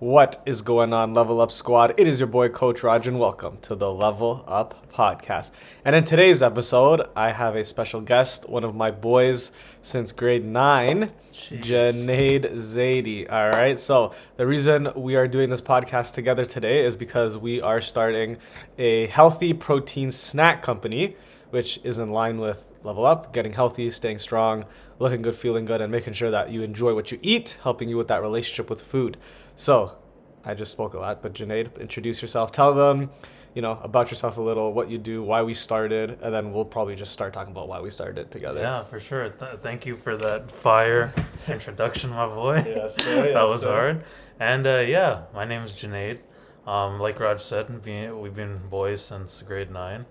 What is going on, Level Up Squad? It is your boy, Coach Raj, and welcome to the Level Up Podcast. And in today's episode, I have a special guest, one of my boys since grade nine, Jeez. Junaid Zaidi. All right, so the reason we are doing this podcast together today is because we are starting a healthy protein snack company which is in line with level up, getting healthy, staying strong, looking good, feeling good, and making sure that you enjoy what you eat, helping you with that relationship with food. So, I just spoke a lot, but Junaid, introduce yourself. Tell them, you know, about yourself a little, what you do, why we started, and then we'll probably just start talking about why we started together. Yeah, for sure. Th- thank you for that fire introduction, my boy. Yes, sir. that was sir. hard. And uh, yeah, my name is Junaid. Um, like Raj said, we- we've been boys since grade nine.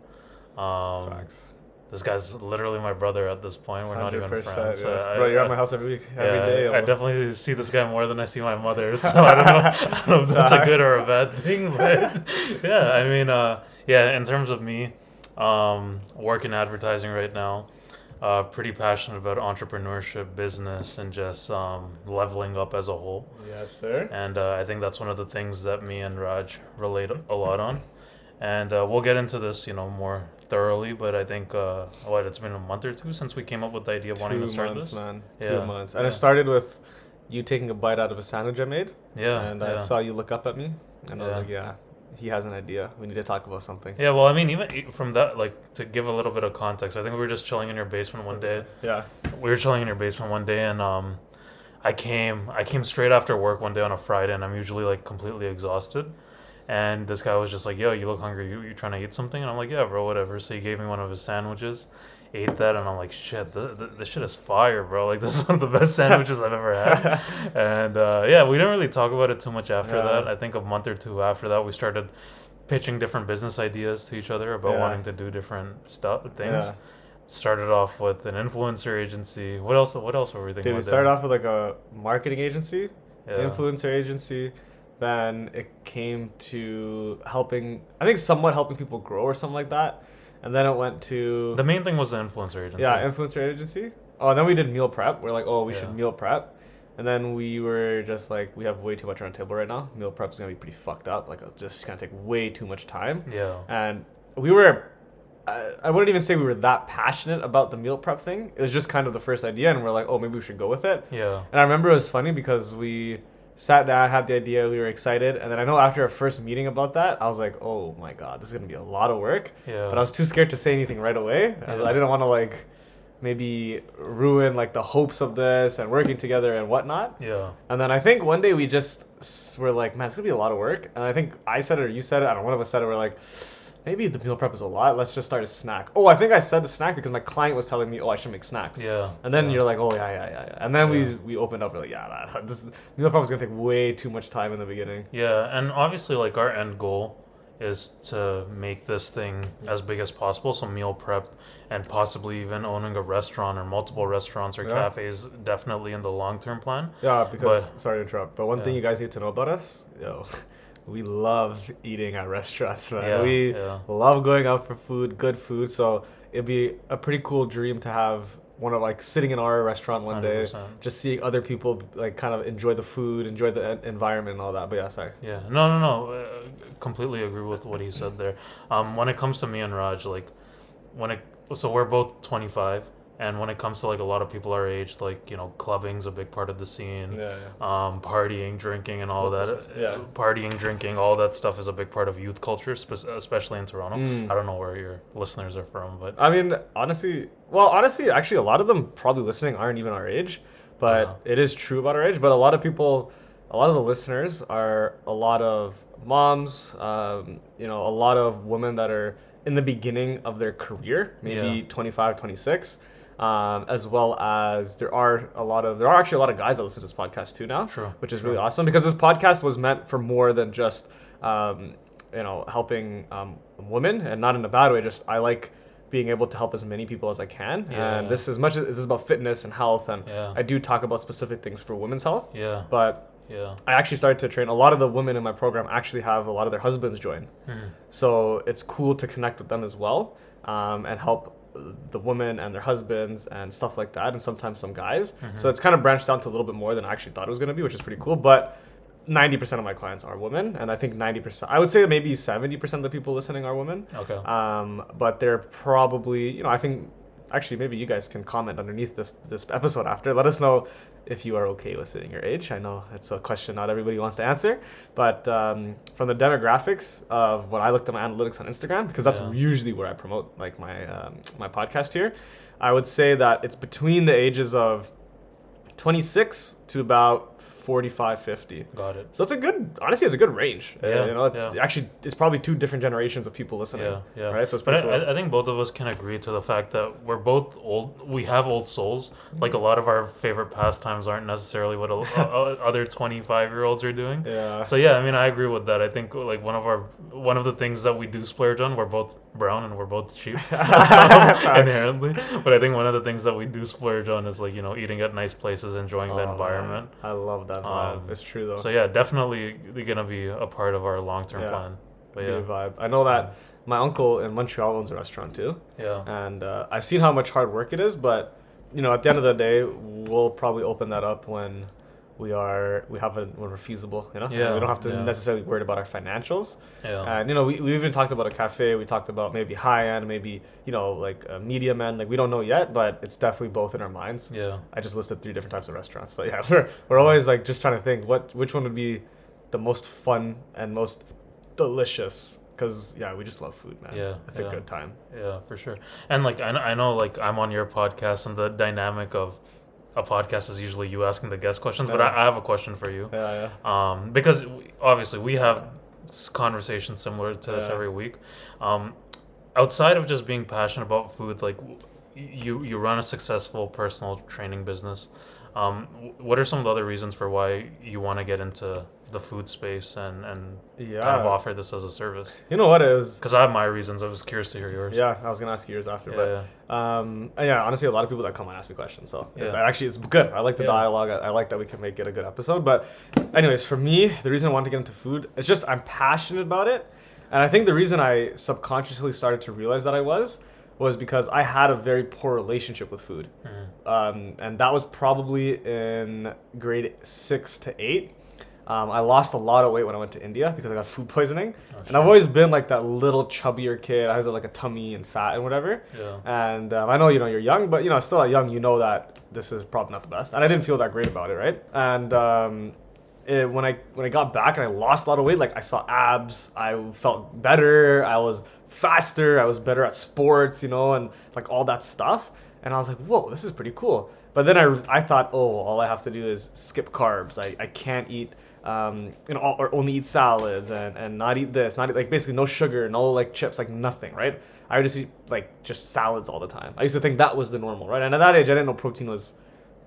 Um, Facts. This guy's literally my brother at this point. We're not even friends. yeah. Uh, I- Bro, you're I- at my house every week, every yeah, day. I definitely see this guy more than I see my mother, so I don't know, I don't know if that's a good or a bad thing. But yeah, I mean, uh, yeah, in terms of me, um, work in advertising right now. Uh, pretty passionate about entrepreneurship, business, and just um, leveling up as a whole. Yes, sir. And uh, I think that's one of the things that me and Raj relate a lot on. And uh, we'll get into this, you know, more thoroughly. But I think uh, what it's been a month or two since we came up with the idea of wanting to Two start months, this. man. Yeah, Two months. And yeah. it started with you taking a bite out of a sandwich I made. Yeah, and yeah. I saw you look up at me, and I was like, "Yeah, he has an idea. We need to talk about something." Yeah, well, I mean, even from that, like, to give a little bit of context, I think we were just chilling in your basement one day. Yeah. We were chilling in your basement one day, and um, I came, I came straight after work one day on a Friday, and I'm usually like completely exhausted. And this guy was just like, "Yo, you look hungry. You, you trying to eat something?" And I'm like, "Yeah, bro, whatever." So he gave me one of his sandwiches, ate that, and I'm like, "Shit, th- th- this shit is fire, bro! Like, this is one of the best sandwiches I've ever had." and uh, yeah, we didn't really talk about it too much after Yeah. that. I think a month or two after that, we started pitching different business ideas to each other about Yeah. wanting to do different stuff things. Yeah. Started off with an influencer agency. What else? What else were we thinking? Did we start off with like a marketing agency, Yeah. influencer agency? Then it came to helping, I think, somewhat helping people grow or something like that. And then it went to The main thing was the influencer agency. yeah, influencer agency. Oh, and then we did meal prep. We're like, oh, we Yeah. should meal prep. And then we were just like, we have way too much on our table right now. Meal prep is gonna be pretty fucked up. Like, it's just gonna take way too much time. yeah. and we were I, I wouldn't even say we were that passionate about the meal prep thing it was just kind of the first idea and we're like oh maybe we should go with it Yeah. and i remember it was funny because we sat down had the idea we were excited and then i know after our first meeting about that i was like oh my god this is going to be a lot of work Yeah. but i was too scared to say anything right away I, Yeah. I didn't want to like maybe ruin like the hopes of this and working together and whatnot yeah. and then I think one day we just were like, man, it's gonna be a lot of work. And I think I said it or you said it. I don't know, one of us said it. We're like, maybe the meal prep is a lot. Let's just start a snack. Oh, I think I said the snack because my client was telling me, oh, I should make snacks. Yeah. And then yeah. you're like, oh yeah, yeah, yeah, yeah. And then Yeah. we we opened up. We're like, yeah, nah, this meal prep is gonna take way too much time in the beginning. Yeah, and obviously, like our end goal is to make this thing as big as possible. So meal prep and possibly even owning a restaurant or multiple restaurants or Yeah. cafes definitely in the long term plan. Yeah, because But- sorry to interrupt, but one thing you guys need to know about us, yo, we love eating at restaurants, man. Yeah, we yeah. love going out for food, good food. So it'd be a pretty cool dream to have one of like sitting in our restaurant one day, 100%. just seeing other people like kind of enjoy the food, enjoy the environment and all that. But yeah, sorry. Yeah, no, no, no. Uh, completely agree with what he said there. Um, when it comes to me and Raj, like, when it so we're both twenty five, and when it comes to like a lot of people our age, like you know, clubbing's a big part of the scene. Yeah, Um, partying, drinking, and all that. Yeah. Partying, drinking, all that stuff is a big part of youth culture, spe- especially in Toronto. Mm. I don't know where your listeners are from, but I mean, honestly, well, honestly, actually, a lot of them probably listening aren't even our age, but it is true about our age. But a lot of people, a lot of the listeners are a lot of moms, um, you know, a lot of women that are in the beginning of their career, maybe Yeah. 25, 26. Um, as well as there are a lot of there are actually a lot of guys that listen to this podcast too now, True, which is true. really awesome because this podcast was meant for more than just um, you know helping um, women and not in a bad way. Just I like being able to help as many people as I can, Yeah. and this as much as this is about fitness and health, and Yeah. I do talk about specific things for women's health, yeah, but yeah, I actually started to train. A lot of the women in my program actually have a lot of their husbands join. Mhm. So it's cool to connect with them as well um, and help the women and their husbands and stuff like that, and sometimes some guys. Mm-hmm. So it's kind of branched out to a little bit more than I actually thought it was going to be, which is pretty cool. But ninety percent of my clients are women, and I think ninety percent. I would say maybe seventy percent of the people listening are women. Okay. Um, but they're probably, you know, I think actually maybe you guys can comment underneath this this episode after. Let us know if you are okay with sitting your age. I know it's a question not everybody wants to answer, but um, from the demographics of when I looked at my analytics on Instagram, because that's Yeah. usually where I promote like my um, my podcast here, I would say that it's between the ages of 26 to about 45 50 Got it. so it's a good honestly it's a good range Uh, Yeah, you know it's yeah. actually it's probably two different generations of people listening Yeah, yeah. right so it's But cool. I- I think both of us can agree to the fact that we're both old. We have old souls. Like a lot of our favorite pastimes aren't necessarily what a, o- other twenty-five year olds are doing. yeah So yeah, I mean, I agree with that. I think like one of our one of the things that we do splurge on, we're both brown and we're both cheap inherently. But I think one of the things that we do splurge on is like you know eating at nice places, enjoying the Oh, environment. I love that vibe. Um, it's true though. So yeah, definitely gonna be a part of our long term Yeah. plan. But yeah, vibe. I know that my uncle in Montreal owns a restaurant too, yeah, and uh, I've seen how much hard work it is. But you know, at the end of the day, we'll probably open that up when we are we have a we're feasible. You know, Yeah, we don't have to yeah. necessarily worry about our financials. yeah. And you know, we, we even talked about a cafe. We talked about maybe high end, maybe you know, like a medium end. Like we don't know yet, but it's definitely both in our minds. yeah. I just listed three different types of restaurants, but yeah, we're we're always like just trying to think what which one would be the most fun and most delicious. Because yeah, we just love food, man. Yeah, it's yeah. a good time. Yeah, for sure. And like I I know like I'm on your podcast and the dynamic of a podcast is usually you asking the guest questions, but Yeah. I, I have a question for you. Yeah, yeah. Um, because we, obviously we have conversations similar to this Yeah. every week. Um, outside of just being passionate about food, like you you run a successful personal training business. Um, what are some of the other reasons for why you want to get into the food space and and Yeah. kind of offer this as a service? You know what is? Because I have my reasons. I was curious to hear yours. Yeah, I was gonna ask you yours after, Yeah, but yeah. um, yeah, honestly, a lot of people that come and ask me questions, so it's, actually it's good. I like the Yeah. dialogue. I, I like that we can make it a good episode. But, anyways, for me, the reason I want to get into food is just I'm passionate about it, and I think the reason I subconsciously started to realize that I was was because I had a very poor relationship with food, Mhm. um, and that was probably in grade six to eight. Um, I lost a lot of weight when I went to India because I got food poisoning, Oh, and I've always been like that little chubbier kid. I was like a tummy and fat and whatever. Yeah. And um, I know you know you're young, but you know still at young, you know that this is probably not the best. And I didn't feel that great about it, right? And um, it, when I when I got back and I lost a lot of weight, like I saw abs, I felt better, I was faster, I was better at sports, you know, and like all that stuff. And I was like, whoa, this is pretty cool. But then I, I thought, oh, all I have to do is skip carbs. I, I can't eat, um, you know, or only eat salads and, and not eat this, not eat, like basically no sugar, no like chips, like nothing, right? I would just eat like just salads all the time. I used to think that was the normal, right? And at that age, I didn't know protein was,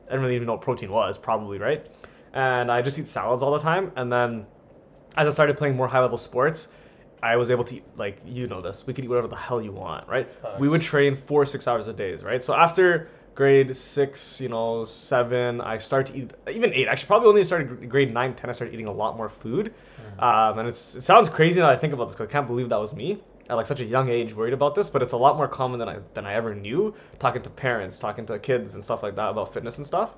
I didn't really even know what protein was, probably, right? And I just eat salads all the time. And then as I started playing more high level sports, I was able to eat, like, you know this, we could eat whatever the hell you want, right? We would train four, six hours a day, right? So after grade six, you know, seven, I started to eat, even eight, actually, probably only started grade nine, ten. I started eating a lot more food. Um, and it's, it sounds crazy now that I think about this because I can't believe that was me at like such a young age worried about this, but it's a lot more common than I than I ever knew. Talking to parents, talking to kids and stuff like that about fitness and stuff.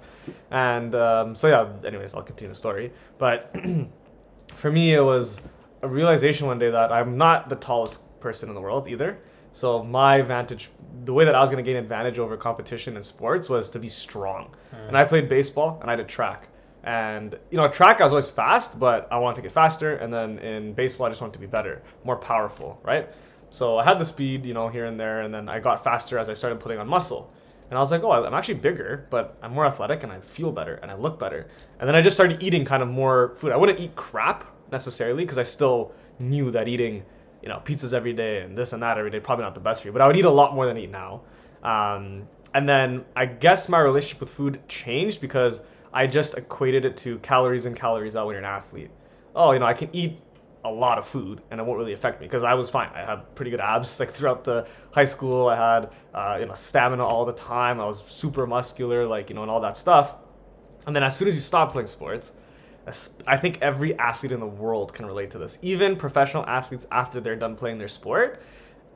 And um, so yeah. Anyways, I'll continue the story. But for me, it was a realization one day that I'm not the tallest person in the world either. So my vantage, the way that I was going to gain advantage over competition in sports was to be strong. And I played baseball and I did track. And you know, track I was always fast, but I wanted to get faster. And then in baseball, I just wanted to be better, more powerful, right? So I had the speed, you know, here and there, and then I got faster as I started putting on muscle. And I was like, oh, I'm actually bigger, but I'm more athletic and I feel better and I look better. And then I just started eating kind of more food. I wouldn't eat crap necessarily because I still knew that eating, you know, pizzas every day and this and that every day probably not the best for you. But I would eat a lot more than I eat now. Um, and then I guess my relationship with food changed because I just equated it to calories in, calories out when you're an athlete. Oh, you know, I can eat a lot of food and it won't really affect me because I was fine. I had pretty good abs like throughout the high school. I had uh, you know stamina all the time. I was super muscular, like you know, and all that stuff. And then as soon as you stop playing sports, I think every athlete in the world can relate to this. Even professional athletes after they're done playing their sport,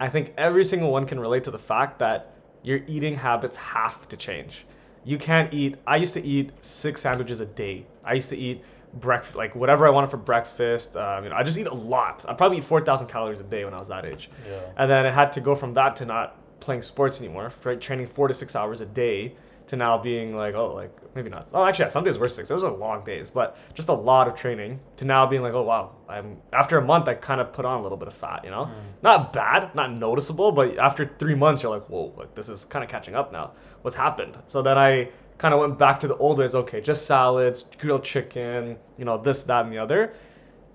I think every single one can relate to the fact that your eating habits have to change. You can't eat. I used to eat six sandwiches a day. I used to eat breakfast, like whatever I wanted for breakfast. Um, you know, I just eat a lot. I probably eat four thousand calories a day when I was that age, Yeah. and then I had to go from that to not playing sports anymore, right? Training four to six hours a day to now being like, oh, like maybe not. Oh, actually, yeah, some days were six. Those are long days, but just a lot of training to now being like, oh wow, I'm after a month, I kind of put on a little bit of fat, you know, not bad, not noticeable, but after three months, you're like, whoa, like this is kind of catching up now. What's happened? So then I kind of went back to the old ways. Okay, just salads, grilled chicken, you know, this, that, and the other,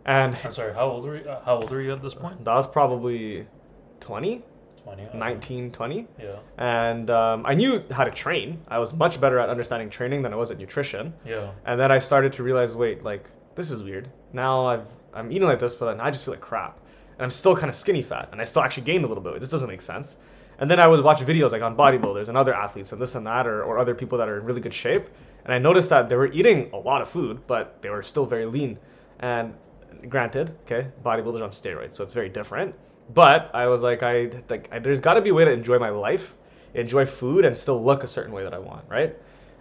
and I'm sorry. How old are you? uh, How old are you at this point? that was probably Twenty. Okay. 19, 20 Yeah. and um, I knew how to train. I was much better at understanding training than I was at nutrition. Yeah. And then I started to realize, wait, like this is weird. Now I've I'm eating like this, but then I just feel like crap, and I'm still kind of skinny fat, and I still actually gained a little bit. This doesn't make sense. And then I would watch videos like on bodybuilders and other athletes and this and that, or, or other people that are in really good shape, and I noticed that they were eating a lot of food, but they were still very lean. And granted, okay, bodybuilders on steroids, so it's very different. But I was like, I like, I, there's got to be a way to enjoy my life, enjoy food, and still look a certain way that I want, right?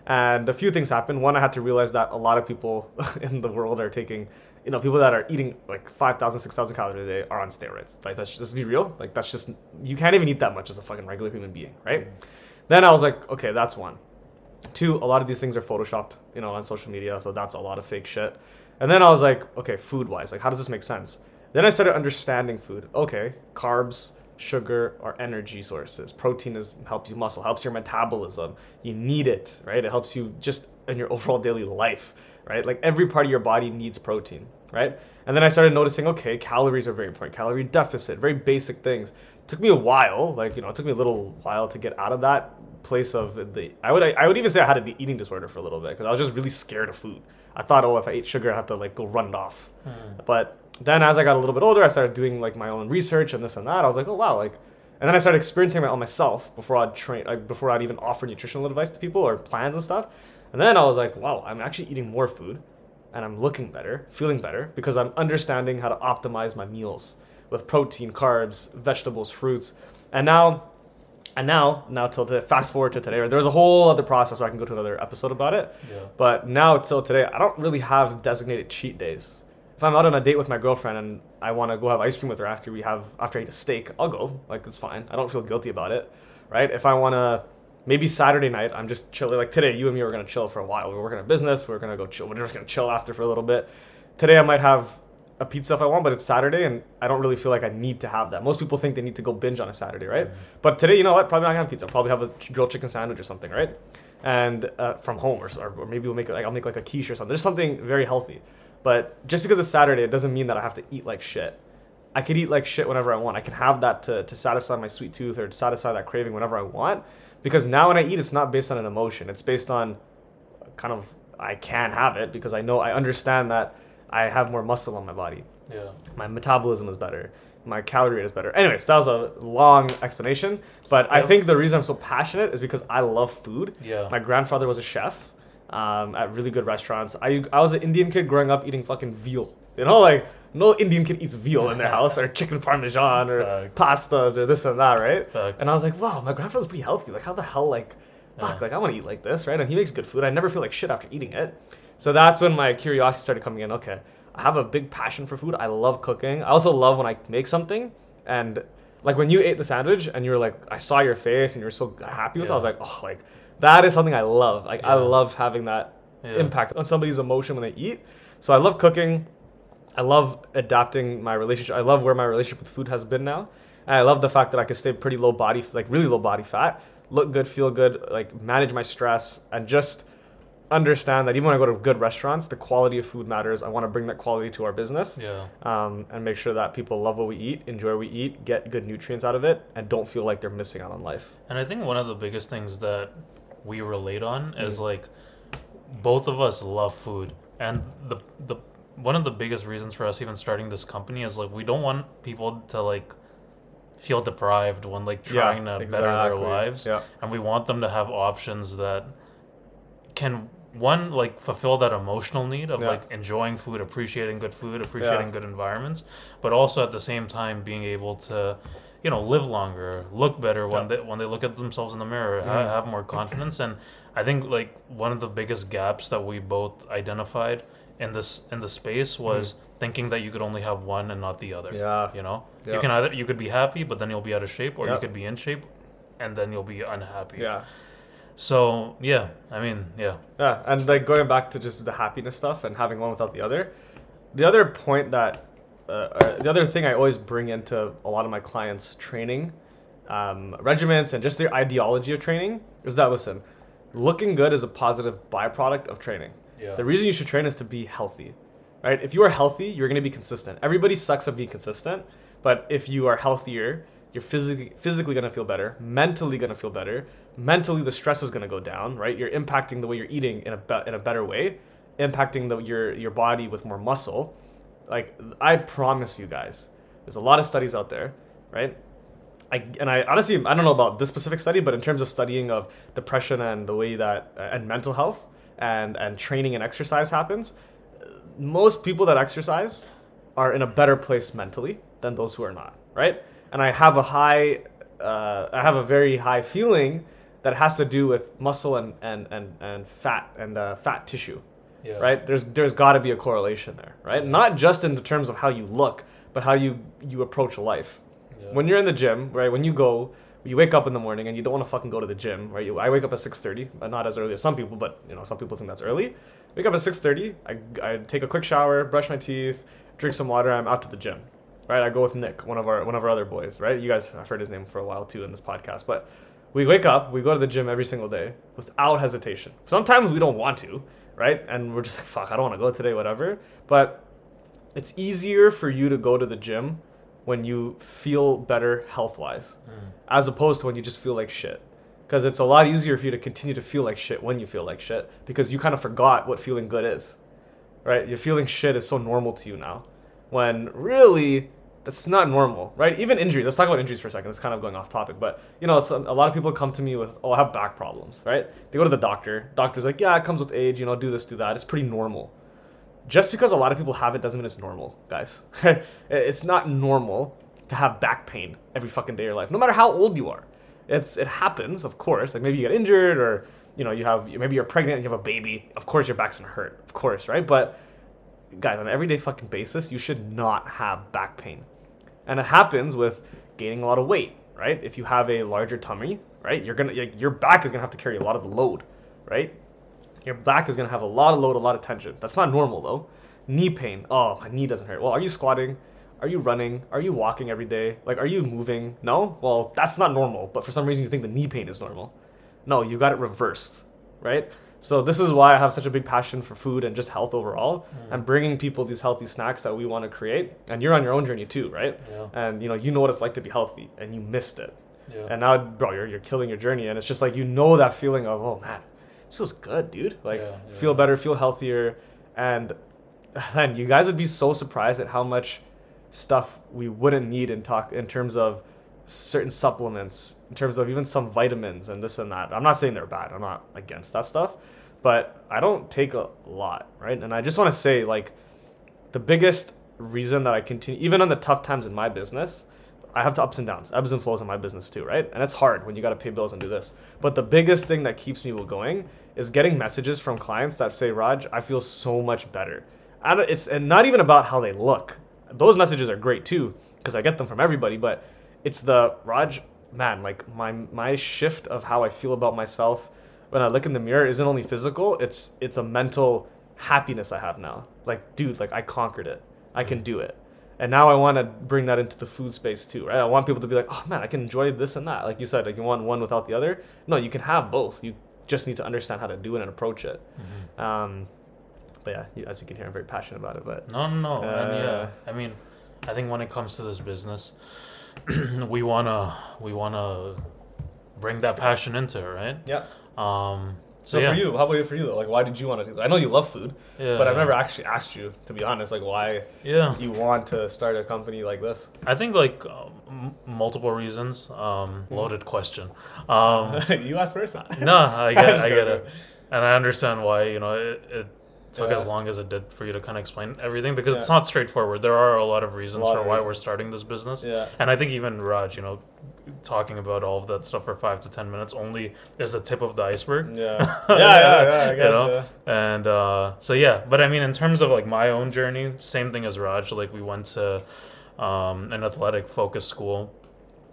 And a few things happened. One, I had to realize that a lot of people in the world are taking, you know, people that are eating like 5,000, 6,000 calories a day are on steroids. Like, that's just, be real. Like, that's just, you can't even eat that much as a fucking regular human being, right? Mm. Then I was like, okay, that's one. Two, a lot of these things are photoshopped, you know, on social media, so that's a lot of fake shit. And then I was like, okay, food wise, like, how does this make sense? Then I started understanding food. Okay, carbs, sugar are energy sources. Protein is helps you muscle, helps your metabolism. You need it, right? It helps you just in your overall daily life, right? Like every part of your body needs protein, right? And then I started noticing, okay, calories are very important. Calorie deficit, very basic things. took me a while, like you know, it took me a little while to get out of that place of the. I would I would even say I had an eating disorder for a little bit because I was just really scared of food. I thought, oh, if I ate sugar, I have to like go run it off. Hmm. But then as I got a little bit older, I started doing like my own research and this and that. I was like, oh wow, like, and then I started experimenting on myself before I'd train, like before I'd even offer nutritional advice to people or plans and stuff. And then I was like, wow, I'm actually eating more food, and I'm looking better, feeling better because I'm understanding how to optimize my meals with protein, carbs, vegetables, fruits, and now. And now, now till today, fast forward to today, there's a whole other process where I can go to another episode about it. Yeah. But now till today, I don't really have designated cheat days. If I'm out on a date with my girlfriend and I want to go have ice cream with her after we have after I eat a steak, I'll go. Like it's fine. I don't feel guilty about it, right? If I want to, maybe Saturday night, I'm just chilling. Like today, you and me were gonna chill for a while. We were working a business. We are gonna go chill. We're just gonna chill after for a little bit. Today, I might have a pizza if I want, but it's Saturday and I don't really feel like I need to have that. Most people think they need to go binge on a Saturday, right? But today, you know what? Probably not gonna have pizza. I'll probably have a grilled chicken sandwich or something, right? And uh, from home, or, or maybe we'll make like I'll make like a quiche or something. There's something very healthy. But just because it's Saturday, it doesn't mean that I have to eat like shit. I could eat like shit whenever I want. I can have that to, to satisfy my sweet tooth or to satisfy that craving whenever I want. Because now when I eat, it's not based on an emotion. It's based on kind of I can have it because I know I understand that I have more muscle on my body. Yeah. My metabolism is better. My calorie rate is better. Anyways, that was a long explanation. But I think the reason I'm so passionate is because I love food. Yeah. My grandfather was a chef um, at really good restaurants. I, I was an Indian kid growing up eating fucking veal. You know, like no Indian kid eats veal in their house or chicken parmesan or Facts. pastas or this and that, right? Facts. And I was like, wow, my grandfather's pretty healthy. Like, how the hell, like, fuck, Yeah. like I want to eat like this, right? And he makes good food. I never feel like shit after eating it. So that's when my curiosity started coming in. Okay, I have a big passion for food. I love cooking. I also love when I make something and like when you ate the sandwich and you were like, I saw your face and you were so happy with it. I was like, oh, like that is something I love. Like I love having that Yeah. impact on somebody's emotion when they eat. So I love cooking. I love adapting my relationship. I love where my relationship with food has been now. And I love the fact that I can stay pretty low body, like really low body fat, look good, feel good, like manage my stress, and just understand that even when I go to good restaurants, the quality of food matters. I want to bring that quality to our business Yeah. um, and make sure that people love what we eat, enjoy what we eat, get good nutrients out of it, and don't feel like they're missing out on life. And I think one of the biggest things that we relate on is Mm. like both of us love food, and the the one of the biggest reasons for us even starting this company is like we don't want people to like feel deprived when like trying to better their lives, Yeah. and we want them to have options that can one like fulfill that emotional need of Yeah. like enjoying food appreciating good food appreciating Yeah. good environments but also at the same time being able to you know live longer look better when Yeah. they when they look at themselves in the mirror ha- Mhm. have more confidence and i think like one of the biggest gaps that we both identified in this in the space was thinking that you could only have one and not the other. Mm. Yeah. You know, you can either you could be happy, but then you'll be out of shape, or you could be in shape, and then you'll be unhappy. Yeah. So yeah, I mean, yeah, Yeah, and like going back to just the happiness stuff and having one without the other. The other point that, uh, uh, the other thing I always bring into a lot of my clients' training, um, regiments, and just their ideology of training is that listen, looking good is a positive byproduct of training. Yeah. The reason you should train is to be healthy, right? If you are healthy, you're going to be consistent. Everybody sucks at being consistent, but if you are healthier, you're physically physically going to feel better, mentally going to feel better. Mentally, the stress is going to go down, right? You're impacting the way you're eating in a be- in a better way, impacting the, your your body with more muscle. Like I promise you guys, there's a lot of studies out there, right? I, and I honestly I don't know about this specific study, but in terms of studying of depression and the way that and mental health and and training and exercise happens, most people that exercise are in a better place mentally than those who are not, right? And I have a high, uh, I have a very high feeling that has to do with muscle and and and, and fat and uh, fat tissue yeah, right? There's there's got to be a correlation there, right? Not just in the terms of how you look, but how you you approach life. Yeah. When you're in the gym, right? When you go, you wake up in the morning and you don't want to fucking go to the gym, right? You, I wake up at six thirty, but not as early as some people, but you know some people think that's early. Wake up at six thirty. I I take a quick shower, brush my teeth, drink some water. I'm out to the gym, right? I go with Nick, one of our one of our other boys, right? You guys, I've heard his name for a while too in this podcast, but we wake up, we go to the gym every single day without hesitation. Sometimes we don't want to, right? And we're just like, fuck, I don't want to go today, whatever. But it's easier for you to go to the gym when you feel better health wise, mm. as opposed to when you just feel like shit. Because it's a lot easier for you to continue to feel like shit when you feel like shit, because you kind of forgot what feeling good is, right? You're feeling shit is so normal to you now, when really that's not normal, right? Even injuries. Let's talk about injuries for a second. It's kind of going off topic, but you know, some, a lot of people come to me with, "Oh, I have back problems," right? They go to the doctor. Doctor's like, "Yeah, it comes with age. You know, do this, do that. It's pretty normal." Just because a lot of people have it doesn't mean it's normal, guys. it's not normal to have back pain every fucking day of your life, no matter how old you are. It's it happens, of course. Like maybe you get injured, or you know, you have maybe you're pregnant and you have a baby. Of course, your back's gonna hurt, of course, right? But guys, on an everyday fucking basis, you should not have back pain. And it happens with gaining a lot of weight, right? If you have a larger tummy, right, you're gonna your back is gonna have to carry a lot of the load, right? Your back is gonna have a lot of load, a lot of tension. That's not normal though. Knee pain. Oh, my knee doesn't hurt. Well, are you squatting? Are you running? Are you walking every day? Like, are you moving? No? Well, that's not normal. But for some reason, you think the knee pain is normal. No, you got it reversed, right? So this is why I have such a big passion for food and just health overall, mm. and bringing people these healthy snacks that we want to create. And you're on your own journey too, right? Yeah. And you know, you know what it's like to be healthy, and you missed it. Yeah. And now, bro, you're, you're killing your journey, and it's just like you know that feeling of, oh man, this feels good, dude. Like Yeah, yeah. feel better, feel healthier, and then you guys would be so surprised at how much stuff we wouldn't need in talk in terms of certain supplements, in terms of even some vitamins and this and that. I'm not saying they're bad. I'm not against that stuff, but I don't take a lot, right? And I just want to say, like, the biggest reason that I continue, even on the tough times in my business, I have to ups and downs, ebbs and flows in my business too, right? And it's hard when you got to pay bills and do this. But the biggest thing that keeps me going is getting messages from clients that say, "Raj, I feel so much better." Don't, it's and not even about how they look. Those messages are great too because I get them from everybody. But it's the Raj, man, like my my shift of how I feel about myself when I look in the mirror isn't only physical. It's it's a mental happiness I have now. Like, dude, like I conquered it. I can do it. And now I want to bring that into the food space too, right? I want people to be like, oh man, I can enjoy this and that. Like you said, like you want one without the other. No, you can have both. You just need to understand how to do it and approach it. Um, but yeah, you, as you can hear, I'm very passionate about it. But No, no, no. and Uh, yeah, I mean, I think when it comes to this business, we wanna we wanna bring that passion into it, right? yeah. Um. So, yeah. for you, how about you for you though? Like, why did you want to do that? I know you love food, yeah, but I've never actually asked you, to be honest, like why Yeah, you want to start a company like this. I think like um, m- multiple reasons. Um, Hmm. loaded question. Um, you asked first, man. no, I get, I get it, and I understand why. You know, it, it took Yeah. as long as it did for you to kind of explain everything because it's not straightforward. There are a lot of reasons lot for of why we're starting this business. Yeah. And I think even Raj, you know, talking about all of that stuff for five to ten minutes only is the tip of the iceberg. Yeah. Yeah, yeah, yeah. I You know? yeah. And uh, so yeah, but I mean, in terms of like my own journey, same thing as Raj. Like we went to um, an athletic focused school.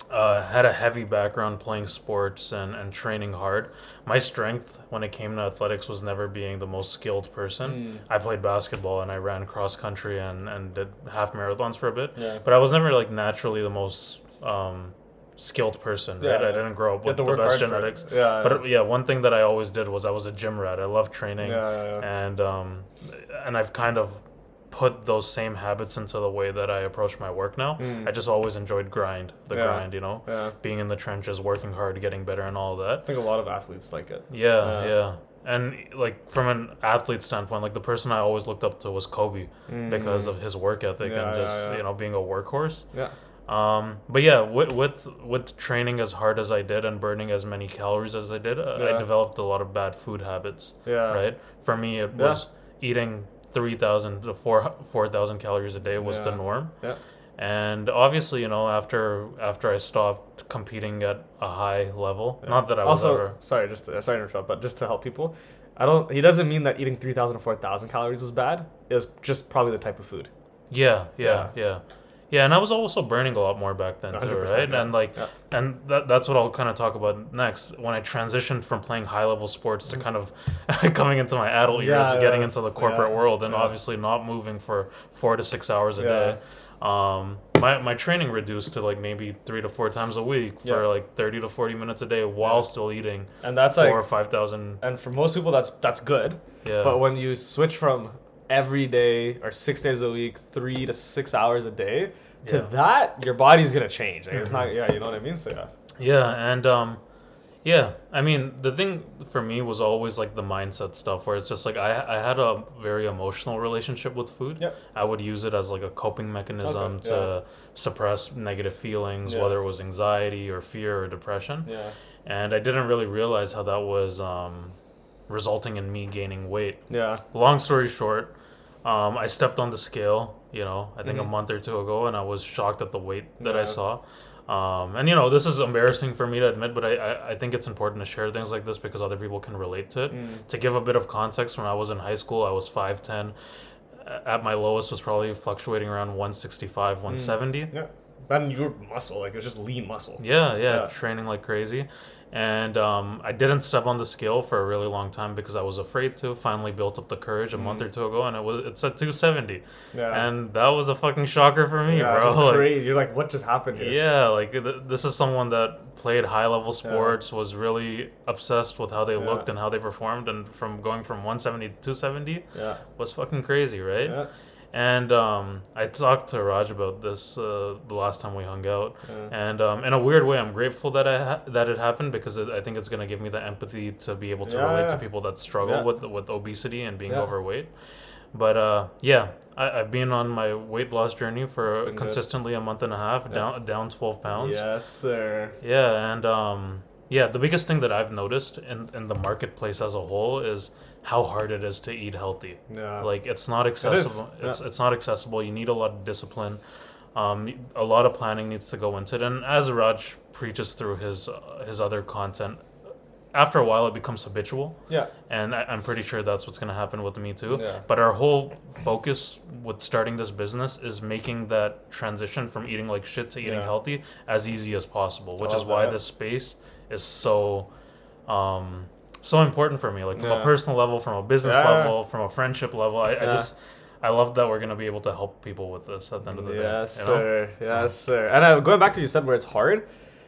Uh, had a heavy background playing sports and, and training hard. My strength when it came to athletics was never being the most skilled person. Mm. I played basketball and I ran cross country and, and did half marathons for a bit. Yeah. But I was never like naturally the most um, skilled person, right? Yeah. I didn't grow up with the best genetics. Yeah. But yeah, one thing that I always did was I was a gym rat. I love training, and um, and I've kind of put those same habits into the way that I approach my work now. Mm. I just always enjoyed grind, the Yeah. grind, you know, yeah. being in the trenches, working hard, getting better, and all that. I think a lot of athletes like it. Yeah, Yeah. yeah. And like from an athlete standpoint, like the person I always looked up to was Kobe because of his work ethic Mm. And just you know being a workhorse. Yeah. Um, but yeah, with, with with training as hard as I did and burning as many calories as I did, uh. I developed a lot of bad food habits. Yeah. Right. For me, it was eating three thousand to four four thousand calories a day was the norm. Yeah. And obviously, you know, after after I stopped competing at a high level, Yeah. not that I was also, ever. sorry, just to, sorry to interrupt, but just to help people, I don't. He doesn't mean that eating 3,000 or 4,000 calories is bad. It was just probably the type of food. Yeah, yeah, yeah, yeah. Yeah, and I was also burning a lot more back then too, right? yeah. And like, Yeah. and that, that's what I'll kind of talk about next. When I transitioned from playing high level sports to kind of coming into my adult years, Mm-hmm. Yeah, getting into the corporate world, and obviously not moving for four to six hours a day. Um, my, my training reduced to like maybe three to four times a week for Yeah. like 30 to 40 minutes a day while Yeah. still eating And that's four like, or 5,000. and for most people, that's that's good. Yeah. But when you switch from every day or six days a week, three to six hours a day, to Yeah. Mm-hmm. that, your body's gonna change. Like, It's not, yeah, you know what I mean. So yeah, Yeah, and um, yeah, I mean the thing for me was always like the mindset stuff, where it's just like I I had a very emotional relationship with food. Yep. I would use it as like a coping mechanism Okay, to suppress negative feelings, Yeah. whether it was anxiety or fear or depression. yeah, And I didn't really realize how that was um, resulting in me gaining weight. yeah, Long story short, um, I stepped on the scale, you know, I think a Mhm. month or two ago, and I was shocked at the weight that I saw. Um, and you know, this is embarrassing for me to admit, but I, I, I think it's important to share things like this because other people can relate to it. Mm. To give a bit of context, when I was in high school, I was 5'10. At my lowest was probably fluctuating around 165, 170. yeah. And your muscle, like it's just lean muscle. Yeah, yeah, Yeah. training like crazy. And um, I didn't step on the scale for a really long time because I was afraid to. Finally, built up the courage a month or two ago, and it was it's at 270, Mm. Yeah, and that was a fucking shocker for me, yeah, bro. Like, crazy. You're like, what just happened here? yeah, like th- this is someone that played high level sports, was really obsessed with how they Yeah. looked and how they performed, and from going from 170 to 270 yeah, was fucking crazy, right? And um, I talked to Raj about this uh, the last time we hung out, Yeah. and um, in a weird way, I'm grateful that I ha- that it happened because it, I think it's gonna give me the empathy to be able to Yeah, relate yeah. to people that struggle with with obesity and being overweight. But uh, yeah, I, I've been on my weight loss journey for been good. consistently a month and a half, down down 12 pounds. Yes, sir. Yeah, and um, yeah, the biggest thing that I've noticed in, in the marketplace as a whole is how hard it is to eat healthy. Yeah. Like it's not accessible. yeah. It's it's not accessible. You need a lot of discipline. Um, a lot of planning needs to go into it. And as Raj preaches through his uh, his other content, after a while it becomes habitual. yeah. And I, I'm pretty sure that's what's going to happen with me too. Yeah. But our whole focus with starting this business is making that transition from eating like shit to eating Yeah. healthy as easy as possible, which is why this space is so um, so important for me. Like from Yeah. a personal level, from a business Yeah. level, from a friendship level. I, I just I love that we're gonna be able to help people with this at the end of the Yes, day. know? sir. Yes, sir. And uh, going back to you said where it's hard,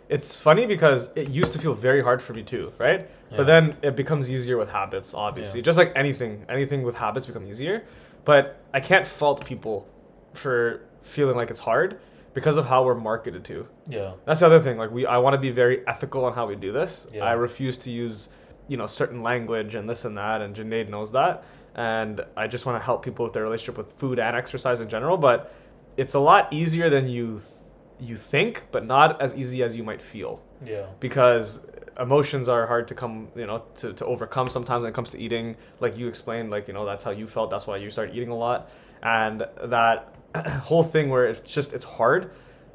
it's funny because it used to feel very hard for me too, right? Yeah. But then it becomes easier with habits, obviously. Yeah. Just like anything, anything with habits become easier. But I can't fault people for feeling like it's hard because of how we're marketed to. Yeah. That's the other thing. Like we, I want to be very ethical on how we do this. Yeah. I refuse to use, you know, certain language and this and that. And Junaid knows that. And I just want to help people with their relationship with food and exercise in general. But it's a lot easier than you th- you think, but not as easy as you might feel Yeah. because emotions are hard to come you know to, to overcome sometimes when it comes to eating like you explained like you know that's how you felt that's why you started eating a lot and that whole thing where it's just it's hard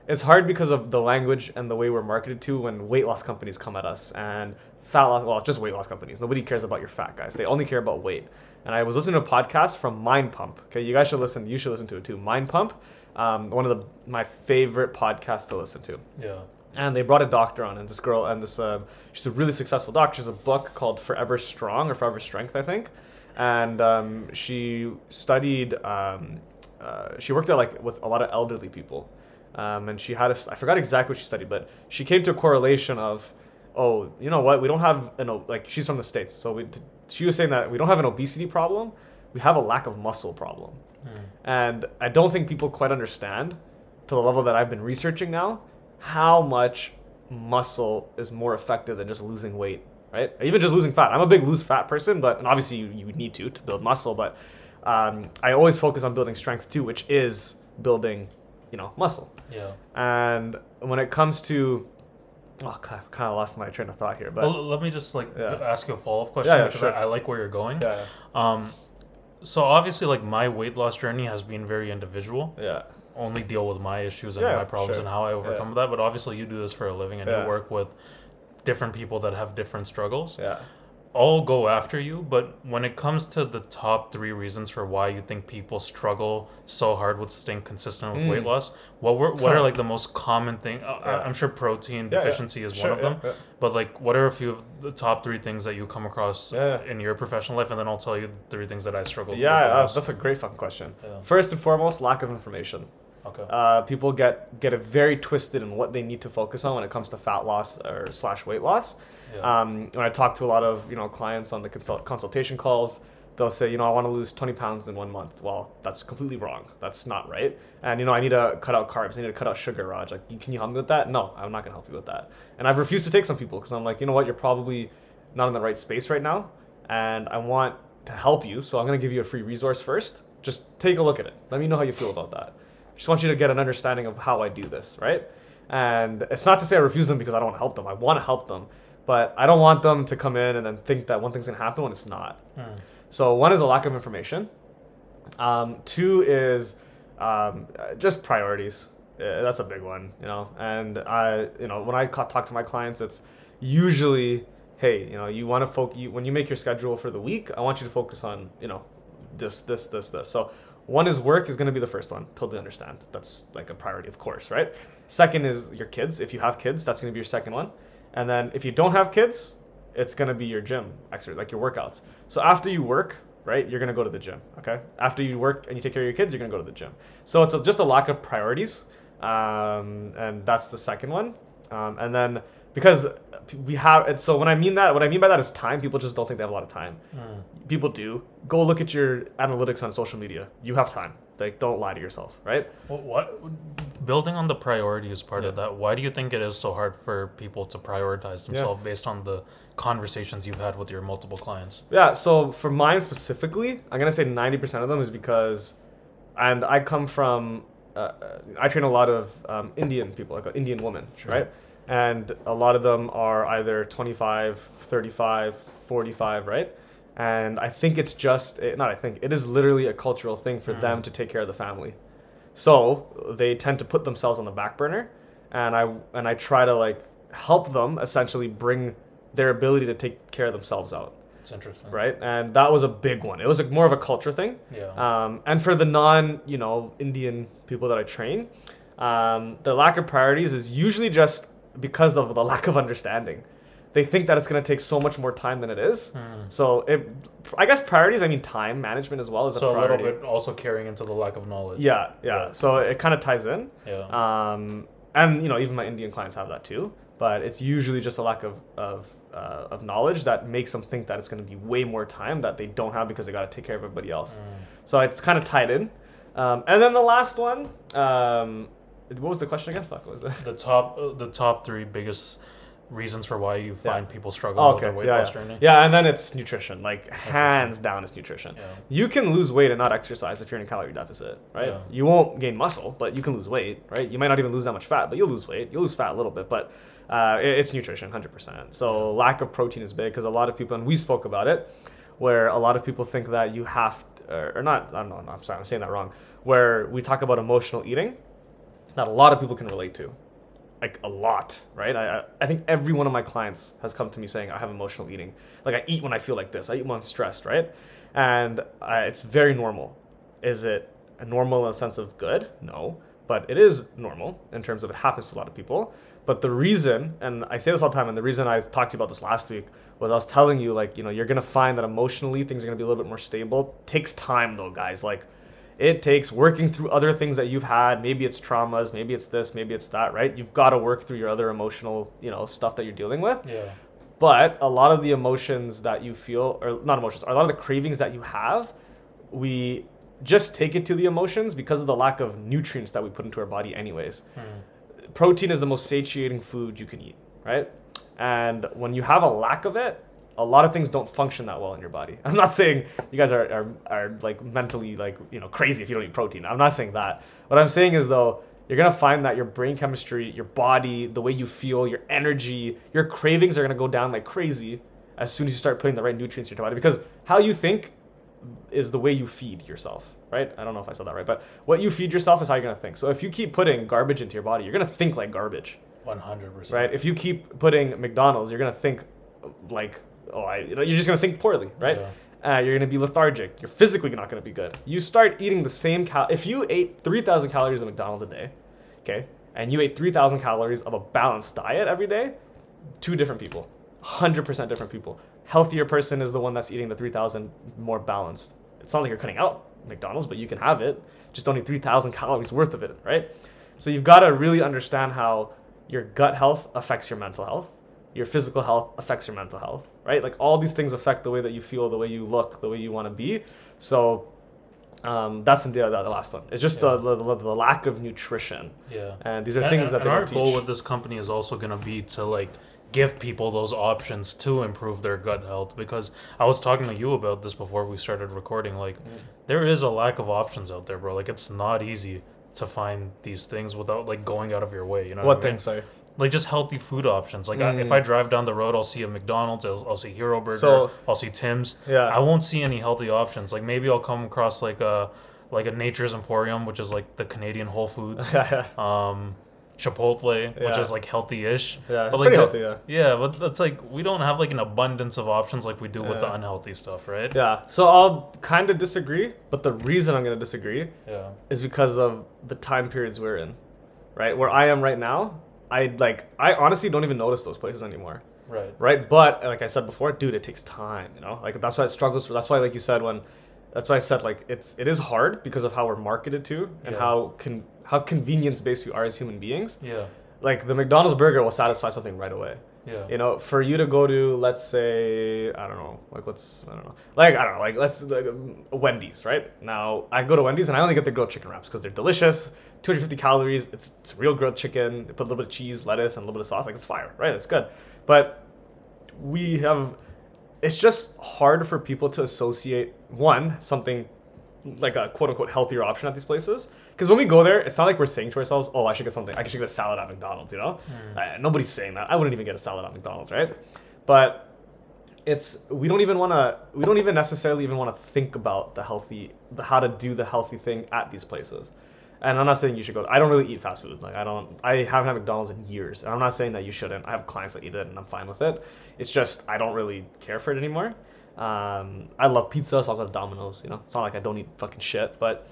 it's hard because of the language and the way we're marketed to when weight loss companies come at us and fat loss well just weight loss companies. Nobody cares about your fat guys. They only care about weight. And i was listening to a podcast from mind pump. Okay you guys should listen you should listen to it too. Mind pump um, one of the my favorite podcasts to listen to. Yeah. and they brought a doctor on and this girl and this um, she's a really successful doctor. She has a book called forever strong or forever strength i think. And um, she studied um, uh, she worked at like with a lot of elderly people. Um, and she had a, i forgot exactly what she studied but she came to a correlation of oh you know what we don't have an like she's from the states so we she was saying that we don't have an obesity problem we have a lack of muscle problem and I don't think people quite understand to the level that I've been researching now how much muscle is more effective than just losing weight, right? Or even just losing fat. I'm a big lose fat person, but and obviously you, you need to to build muscle, but um, I always focus on building strength too, which is building, you know, muscle. Yeah. And when it comes to, oh, God, I kind of lost my train of thought here, but Well, let me just like Yeah. ask you a follow up question yeah, because sure. I, I like where you're going. yeah, Um, so obviously, like my weight loss journey has been very individual. yeah, Only deal with my issues and Yeah, my problems sure. and how I overcome that. But obviously, you do this for a living and Yeah. you work with different people that have different struggles. yeah. All go after you, but when it comes to the top three reasons for why you think people struggle so hard with staying consistent with Mm. weight loss, what were what are like the most common thing? uh, Yeah. I'm sure protein Yeah, yeah. deficiency is Sure, one of them. But like, what are a few of the top three things that you come across in your professional life, and then I'll tell you three things that I struggle. Yeah, uh, that's a great fucking question. First and foremost, lack of information. okay. Uh, people get get it very twisted in what they need to focus on when it comes to fat loss or slash weight loss. Yeah. Um, when I talk to a lot of you know clients on the consult- consultation calls, they'll say, you know, I want to lose 20 pounds in one month. Well, that's completely wrong. That's not right. And you know, I need to cut out carbs. I need to cut out sugar. Raj, like, can you help me with that? No, I'm not gonna help you with that. And I've refused to take some people because I'm like, you know what, you're probably not in the right space right now, and I want to help you. So I'm gonna give you a free resource first. Just take a look at it. Let me know how you feel about that. I just want you to get an understanding of how I do this, right? And it's not to say I refuse them because I don't want to help them. I want to help them, but I don't want them to come in and then think that one thing's gonna happen when it's not. Hmm. So one is a lack of information. Um, two is um, just priorities. Uh, that's a big one, you know. And I, you know, when I talk to my clients, it's usually, hey, you know, you want to focus. You, when you make your schedule for the week, I want you to focus on, you know, this, this, this, this. So one is work is going to be the first one. Totally understand. That's like a priority, of course, right? Second is your kids. If you have kids, that's going to be your second one. And then if you don't have kids, it's going to be your gym exercise, like your workouts. So after you work, right, you're going to go to the gym. Okay. After you work and you take care of your kids, you're going to go to the gym. So it's a, just a lack of priorities. Um, and that's the second one. Um, and then because we have, and so when I mean that, what I mean by that is time. People just don't think they have a lot of time. Hmm. People do. Go look at your analytics on social media. You have time. Like, don't lie to yourself, right? Well, what building on the priority is part of that. Why do you think it is so hard for people to prioritize themselves based on the conversations you've had with your multiple clients? Yeah, so for mine specifically, I'm gonna say 90% of them is because, and I come from, uh, uh, I train a lot of um, Indian people, like an Indian woman, Sure. right? And a lot of them are either 25, 35, 45, right? And I think it's just, eh, not I think, it is literally a cultural thing for them to take care of the family. So they tend to put themselves on the back burner, and I and I try to like help them essentially bring their ability to take care of themselves out It's interesting, right? And that was a big one. It was a, more of a culture thing. Yeah. Um, and for the non, you know, Indian people that I train, um, the lack of priorities is usually just because of the lack of understanding. They think that it's going to take so much more time than it is. Hmm. So it, I guess priorities. I mean, time management as well as so a a priority. little bit also carrying into the lack of knowledge. Yeah, yeah. Yeah. So it kind of ties in. Yeah. Um, and you know, even my Indian clients have that too. But it's usually just a lack of of, uh, of knowledge that makes them think that it's going to be way more time that they don't have because they got to take care of everybody else. So it's kind of tied in. Um, and then the last one, um, what was the question again? Fuck, what was that? the top uh, the top three biggest reasons for why you find people struggle Oh, with their weight yeah, loss yeah. journey. yeah, and then it's nutrition. Like hands down, it's nutrition. Yeah. You can lose weight and not exercise if you're in a calorie deficit, right? Yeah. You won't gain muscle, but you can lose weight, right? You might not even lose that much fat, but you'll lose weight. You'll lose fat a little bit, but uh, it- it's nutrition, hundred percent. So lack of protein is big because a lot of people, and we spoke about it, where a lot of people think that you have, or, or not. I don't know. I'm sorry, I'm saying that wrong. Where we talk about emotional eating. that a lot of people can relate to. Like a lot, right? I, I- think every one of my clients has come to me saying, I have emotional eating. Like I eat when I feel like this, I eat when I'm stressed, right? And I, it's very normal. Is it a normal in a sense of good? No. But it is normal in terms of it happens to a lot of people. But the reason, and I say this all the time, and the reason I talked to you about this last week was I was telling you, like, you know, you're gonna find that emotionally things are gonna be a little bit more stable. Takes time though, guys. Like, it takes working through other things that you've had. Maybe it's traumas, maybe it's this, maybe it's that, right? You've got to work through your other emotional, you know, stuff that you're dealing with. Yeah. But a lot of the emotions that you feel, or not emotions, a lot of the cravings that you have, we just take it to the emotions because of the lack of nutrients that we put into our body, anyways. Hmm. Protein is the most satiating food you can eat, right? And when you have a lack of it, a lot of things don't function that well in your body. I'm not saying you guys are, are, are like mentally like you know crazy if you don't eat protein. I'm not saying that. What I'm saying is though, you're gonna find that your brain chemistry, your body, the way you feel, your energy, your cravings are gonna go down like crazy as soon as you start putting the right nutrients into your body. Because how you think is the way you feed yourself, right? I don't know if I said that right, but what you feed yourself is how you're gonna think. So if you keep putting garbage into your body, you're gonna think like garbage, One hundred percent. right? If you keep putting McDonald's, you're gonna think like, oh, I, you know, you're just gonna think poorly, right? Uh, you're gonna be lethargic. You're physically not gonna be good. You start eating the same cal. If you ate 3,000 calories of McDonald's a day, okay, and you ate 3,000 calories of a balanced diet every day, two different people, 100% different people. Healthier person is the one that's eating the 3,000 more balanced. It's not like you're cutting out McDonald's, but you can have it. Just don't 3,000 calories worth of it, right? So you've got to really understand how your gut health affects your mental health, your physical health affects your mental health, right? Like all these things affect the way that you feel, the way you look, the way you want to be. So um, that's the, the, the last one. It's just Yeah. the, the, the lack of nutrition. Yeah. And these are And- things that and our goal teach. with this company is also going to be to like give people those options to improve their gut health because I was talking to you about this before we started recording like Mm. there is a lack of options out there bro like it's not easy to find these things without like going out of your way you know what things I mean? Sorry. Like just healthy food options like I, if Mm. I drive down the road I'll see a McDonald's I'll, I'll see Hero Burger So- I'll see Tim's Yeah. I won't see any healthy options like maybe I'll come across like a like a Nature's Emporium which is like the Canadian Whole Foods yeah, um Chipotle, which is like healthy-ish. yeah, it's But, like, pretty the- healthy. Yeah. Yeah, but that's like we don't have like an abundance of options like we do with the unhealthy stuff, right? Yeah. So I'll kind of disagree, but the reason I'm going to disagree Yeah. is because of the time periods we're in, right? Where I am right now, I like I honestly don't even notice those places anymore, Right. right? But like I said before, dude, it takes time, you know? Like that's why it struggles for that's why like you said when that's why I said like it's it is hard because of how we're marketed to and Yeah. how con- how convenience based we are as human beings. Yeah. Like the McDonald's burger will satisfy something right away. Yeah. You know, for you to go to, let's say, I don't know, like what's, I don't know, like I don't know, like let's like Wendy's, right? Now I go to Wendy's and I only get the grilled chicken wraps because they're delicious, 250 calories. It's it's real grilled chicken. They put a little bit of cheese, lettuce, and a little bit of sauce. Like it's fire, right? It's good, but we have, it's just hard for people to associate one something like a quote unquote healthier option at these places. Because when we go there, it's not like we're saying to ourselves, "Oh, I should get something. I should get a salad at McDonald's." You know, uh, nobody's saying that. I wouldn't even get a salad at McDonald's, right? But it's we don't even want to. We don't even necessarily even want to think about the healthy, the how to do the healthy thing at these places. And I'm not saying you should go. I don't really eat fast food. Like I don't. I haven't had McDonald's in years. And I'm not saying that you shouldn't. I have clients that eat it, and I'm fine with it. It's just I don't really care for it anymore. Um, I love pizza, so I'll go to Domino's. You know, it's not like I don't eat fucking shit, but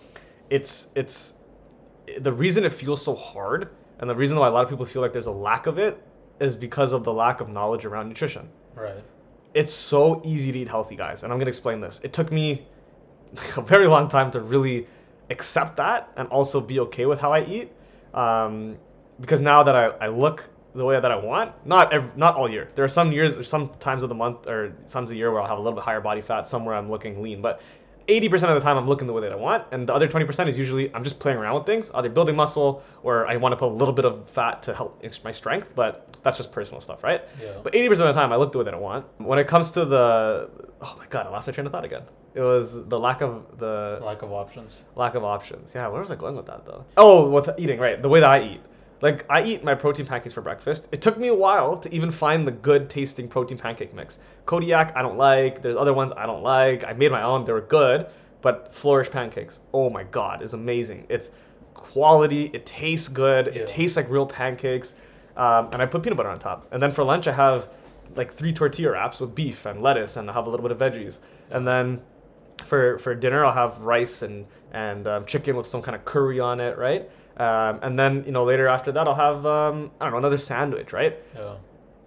it's it's the reason it feels so hard, and the reason why a lot of people feel like there's a lack of it is because of the lack of knowledge around nutrition. Right. It's so easy to eat healthy, guys, and I'm gonna explain this. It took me a very long time to really accept that and also be okay with how I eat, um, because now that I, I look the way that I want, not not all year. There are some years, or some times of the month, or times of the year where I'll have a little bit higher body fat, somewhere I'm looking lean, but 80% of the time I'm looking the way that I want, and the other 20% is usually I'm just playing around with things, either building muscle or I want to put a little bit of fat to help my strength, but that's just personal stuff, right? Yeah. But 80% of the time I look the way that I want. When it comes to the oh my god, I lost my train of thought again. It was the lack of the Lack of options. lack of options. Yeah, where was I going with that though? Oh, with eating, right? The way that I eat. Like I eat my protein pancakes for breakfast. It took me a while to even find the good tasting protein pancake mix. Kodiak I don't like. There's other ones I don't like. I made my own. They were good, but Flourish pancakes. Oh my god, is amazing. It's quality. It tastes good. Yeah. It tastes like real pancakes. Um, and I put peanut butter on top. And then for lunch, I have like three tortilla wraps with beef and lettuce, and I have a little bit of veggies. And then for for dinner, I'll have rice and and um, chicken with some kind of curry on it, right? Um, and then you know later after that, I'll have um, I don't know another sandwich, right? Yeah.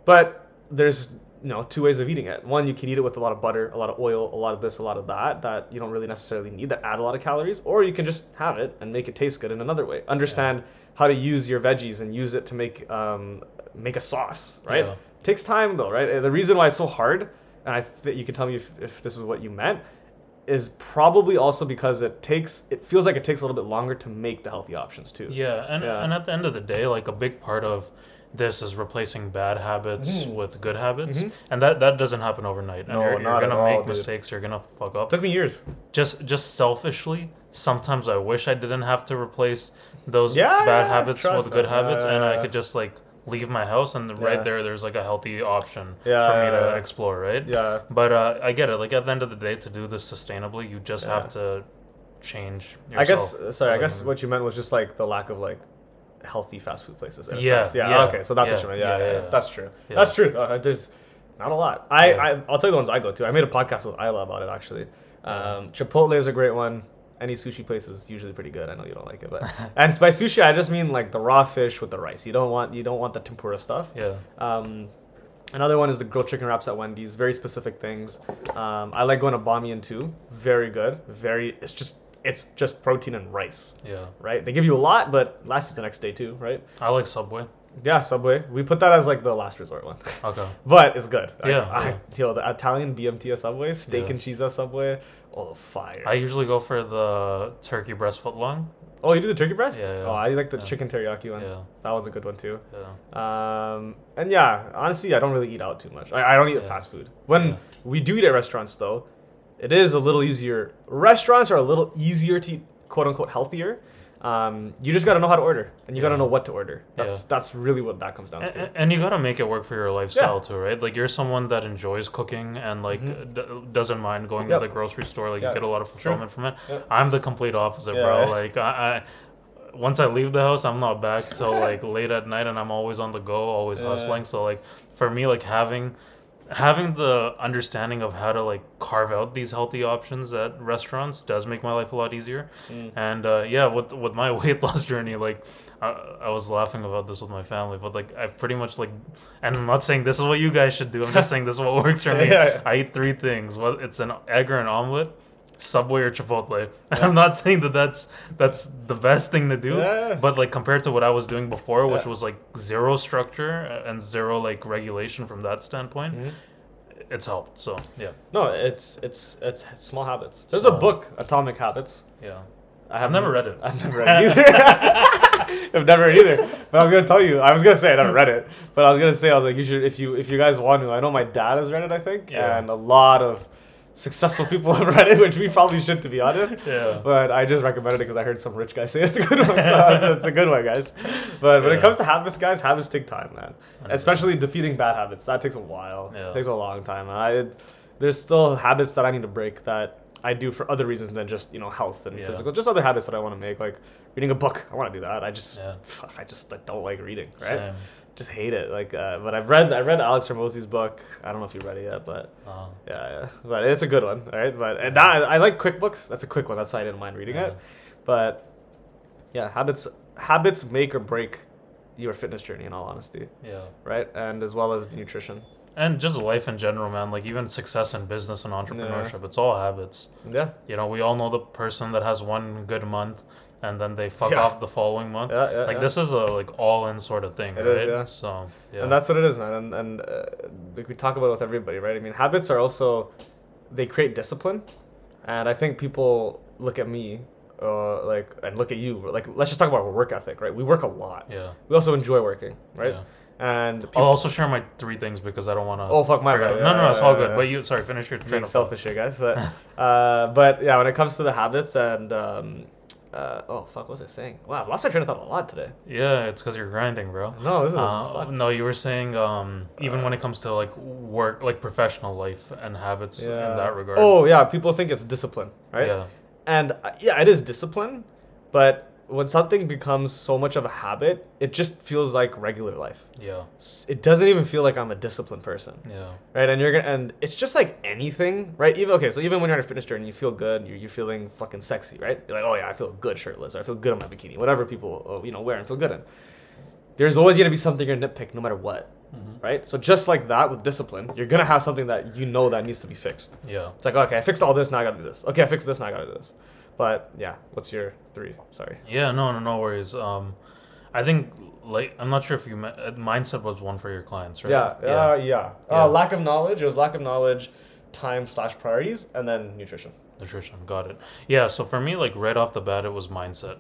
But there's you know two ways of eating it. One, you can eat it with a lot of butter, a lot of oil, a lot of this, a lot of that that you don't really necessarily need that add a lot of calories, or you can just have it and make it taste good in another way. Understand how to use your veggies and use it to make um, make a sauce, right? Yeah. Takes time though, right? The reason why it's so hard, and I think you can tell me if, if this is what you meant, is probably also because it takes it feels like it takes a little bit longer to make the healthy options too. Yeah, and Yeah. and at the end of the day, like a big part of this is replacing bad habits Mhm. with good habits, Mhm. and that that doesn't happen overnight. No, you're, you're not gonna all, make dude. mistakes. You're gonna fuck up. Took me years. Just just selfishly, sometimes I wish I didn't have to replace those Yeah, bad yeah, habits with good habits, and I could just like leave my house, and Yeah. right there, there's like a healthy option Yeah, for me yeah, to explore, right? Yeah. But uh, I get it. Like at the end of the day, to do this sustainably, you just have to change. Yourself I guess sorry. I guess what you meant was just like the lack of like healthy fast food places. Yeah, yeah. Okay, so that's what you meant. Yeah, yeah. That's true. That's true. Uh, there's not a lot. I. I I'll tell you the ones I go to. I made a podcast with Isla about it actually. Um, Chipotle is a great one. Any sushi place is usually pretty good. I know you don't like it, but and by sushi I just mean like the raw fish with the rice. You don't want you don't want the tempura stuff. Yeah. Um, another one is the grilled chicken wraps at Wendy's. Very specific things. Um, I like going to Bamiyan too. Very good. Very. It's just it's just protein and rice, Yeah. right? They give you a lot, but lasts you the next day too, right? I like Subway. Yeah, Subway. We put that as like the last resort one, Okay. but it's good. Like, Yeah, I, yeah. yo, the Italian BMT at Subway, steak Yeah. and cheese at Subway. Oh, fire. I usually go for the turkey breast footlong. oh, you do the turkey breast? Yeah, yeah. Oh, I like the chicken teriyaki one. Yeah. That one's a good one too. Yeah. Um, and yeah, honestly, I don't really eat out too much. I, I don't eat fast food. When we do eat at restaurants, though, it is a little easier. Restaurants are a little easier to eat, quote unquote, healthier. Um, you just gotta know how to order, and you gotta know what to order. That's Yeah. that's really what that comes down And, to. and you gotta make it work for your lifestyle Yeah. too, right? Like you're someone that enjoys cooking and like Mhm. d- doesn't mind going Yep. to the grocery store. Like Yeah. you get a lot of fulfillment from it. Yep. I'm the complete opposite, Yeah. bro. Like I, I, once I leave the house, I'm not back till like late at night, and I'm always on the go, always Yeah. hustling. So like for me, like having having the understanding of how to like carve out these healthy options at restaurants does make my life a lot easier. Mm. And uh, yeah, with with my weight loss journey, like I, I was laughing about this with my family, but like I've pretty much like, and I'm not saying this is what you guys should do. I'm just saying this is what works for me. Yeah. I eat three things. Well, it's an egg or an omelet, Subway or Chipotle. I'm not saying that that's that's the best thing to do, Yeah. but like compared to what I was doing before, which Yeah. was like zero structure and zero like regulation from that standpoint, Mhm. it's helped. So yeah, No, it's it's it's small habits. There's a Small. book, Atomic Habits. yeah. I have never read it. I've never read it either. I've never read either. But I was gonna tell you, I was gonna say I never read it, but I was gonna say I was like, you should if you if you guys want to. I know my dad has read it, I think, Yeah. and a lot of successful people have read it, which we probably should, to be honest. Yeah. But I just recommended it because I heard some rich guy say it's a good one. So it's a good one, guys. But when it comes to habits, guys, habits take time, man. Especially defeating bad habits. That takes a while. Yeah. It takes a long time. I, there's still habits that I need to break that I do for other reasons than just you know health and Yeah. physical. Just other habits that I want to make, like reading a book. I want to do that. I just, Yeah. I just I don't like reading. Right? Same. Just hate it. Like, uh, but I've read I read Alex Hormozi's book. I don't know if you read it yet, but Uh, yeah, yeah. But it's a good one, right? But and that, I like quick books. That's a quick one. That's why I didn't mind reading Yeah. it. But yeah, habits habits make or break your fitness journey. In all honesty, yeah. right? And as well as the nutrition. And just life in general, man. Like even success in business and entrepreneurship, it's all habits. Yeah, You know, we all know the person that has one good month and then they fuck Yeah. off the following month. yeah, yeah. like yeah. this is a like all in sort of thing, It right? is, yeah. So yeah. And that's what it is, man. And and uh, like we talk about it with everybody, right? I mean, habits are also they create discipline, and I think people look at me. Uh, like and look at you like let's just talk about our work ethic right we work a lot yeah. we also enjoy working right Yeah. and I'll also share my three things because I don't want to. Oh, fuck, my bad. No, no, no, it's all yeah, good. yeah. But you, sorry, finish your train being of selfish here, guys. But uh, but yeah, when it comes to the habits and um, uh, oh fuck, what was I saying? Wow, I've lost my train of thought a lot today. Yeah, it's because you're grinding, bro. No, this is Uh, no, you were saying um, even when it comes to like work, like professional life and habits in that regard. Oh yeah, people think it's discipline, right? Yeah, And uh, yeah, it is discipline, but when something becomes so much of a habit, it just feels like regular life. Yeah. It doesn't even feel like I'm a disciplined person, Yeah. right? And you're gonna, and it's just like anything, right? Even okay, so even when you're on a fitness journey, you feel good, you're, you're feeling fucking sexy, right? You're like, oh yeah, I feel good shirtless, or I feel good in my bikini, whatever people uh, you know wear and feel good in. There's always gonna be something you're nitpick, no matter what, right? So just like that with discipline, you're gonna have something that you know that needs to be fixed. Yeah. It's like, okay, I fixed all this, now I gotta do this. Okay, I fixed this, now I gotta do this. But yeah, what's your three? Sorry. Yeah, no, no, no worries. Um, I think like I'm not sure if you uh, mindset was one for your clients, right? Yeah, yeah, uh, yeah. Yeah. Uh, lack of knowledge. It was lack of knowledge, time slash priorities, and then nutrition. Nutrition. Got it. Yeah, so for me, like right off the bat, it was mindset.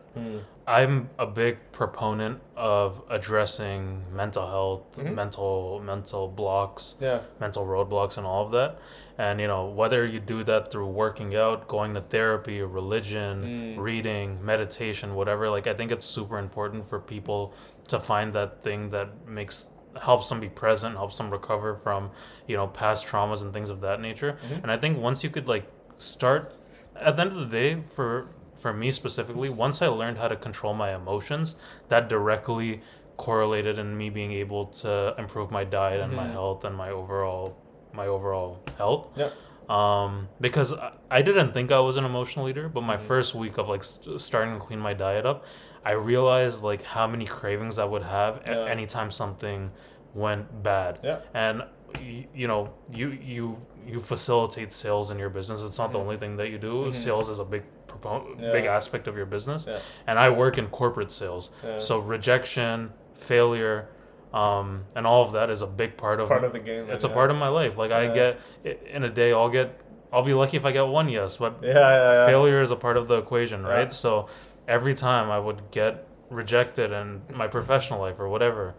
I'm a big proponent of addressing mental health, Mhm. mental mental blocks, Yeah. mental roadblocks, and all of that. And you know whether you do that through working out, going to therapy, religion, Mm. reading, meditation, whatever. Like I think it's super important for people to find that thing that makes helps them be present, helps them recover from you know past traumas and things of that nature. Mhm. And I think once you could like start at the end of the day for for me specifically, once I learned how to control my emotions, that directly correlated in me being able to improve my diet and my Mhm. health and my overall my overall health. Yep. Um, because I, I didn't think I was an emotional eater, but my Mhm. first week of like st- starting to clean my diet up, I realized like how many cravings I would have Yeah. anytime something went bad Yeah. and you, you know you you you facilitate sales in your business it's not the Mhm. only thing that you do Mhm. sales is a big propo- Yeah. big aspect of your business Yeah. and i work in corporate sales Yeah. so rejection failure um, and all of that is a big part of part of the game. it's a part of my life like i get in a day i'll get i'll be lucky if i get one yes but failure is a part of the equation, right? So every time I would get rejected in my professional life or whatever,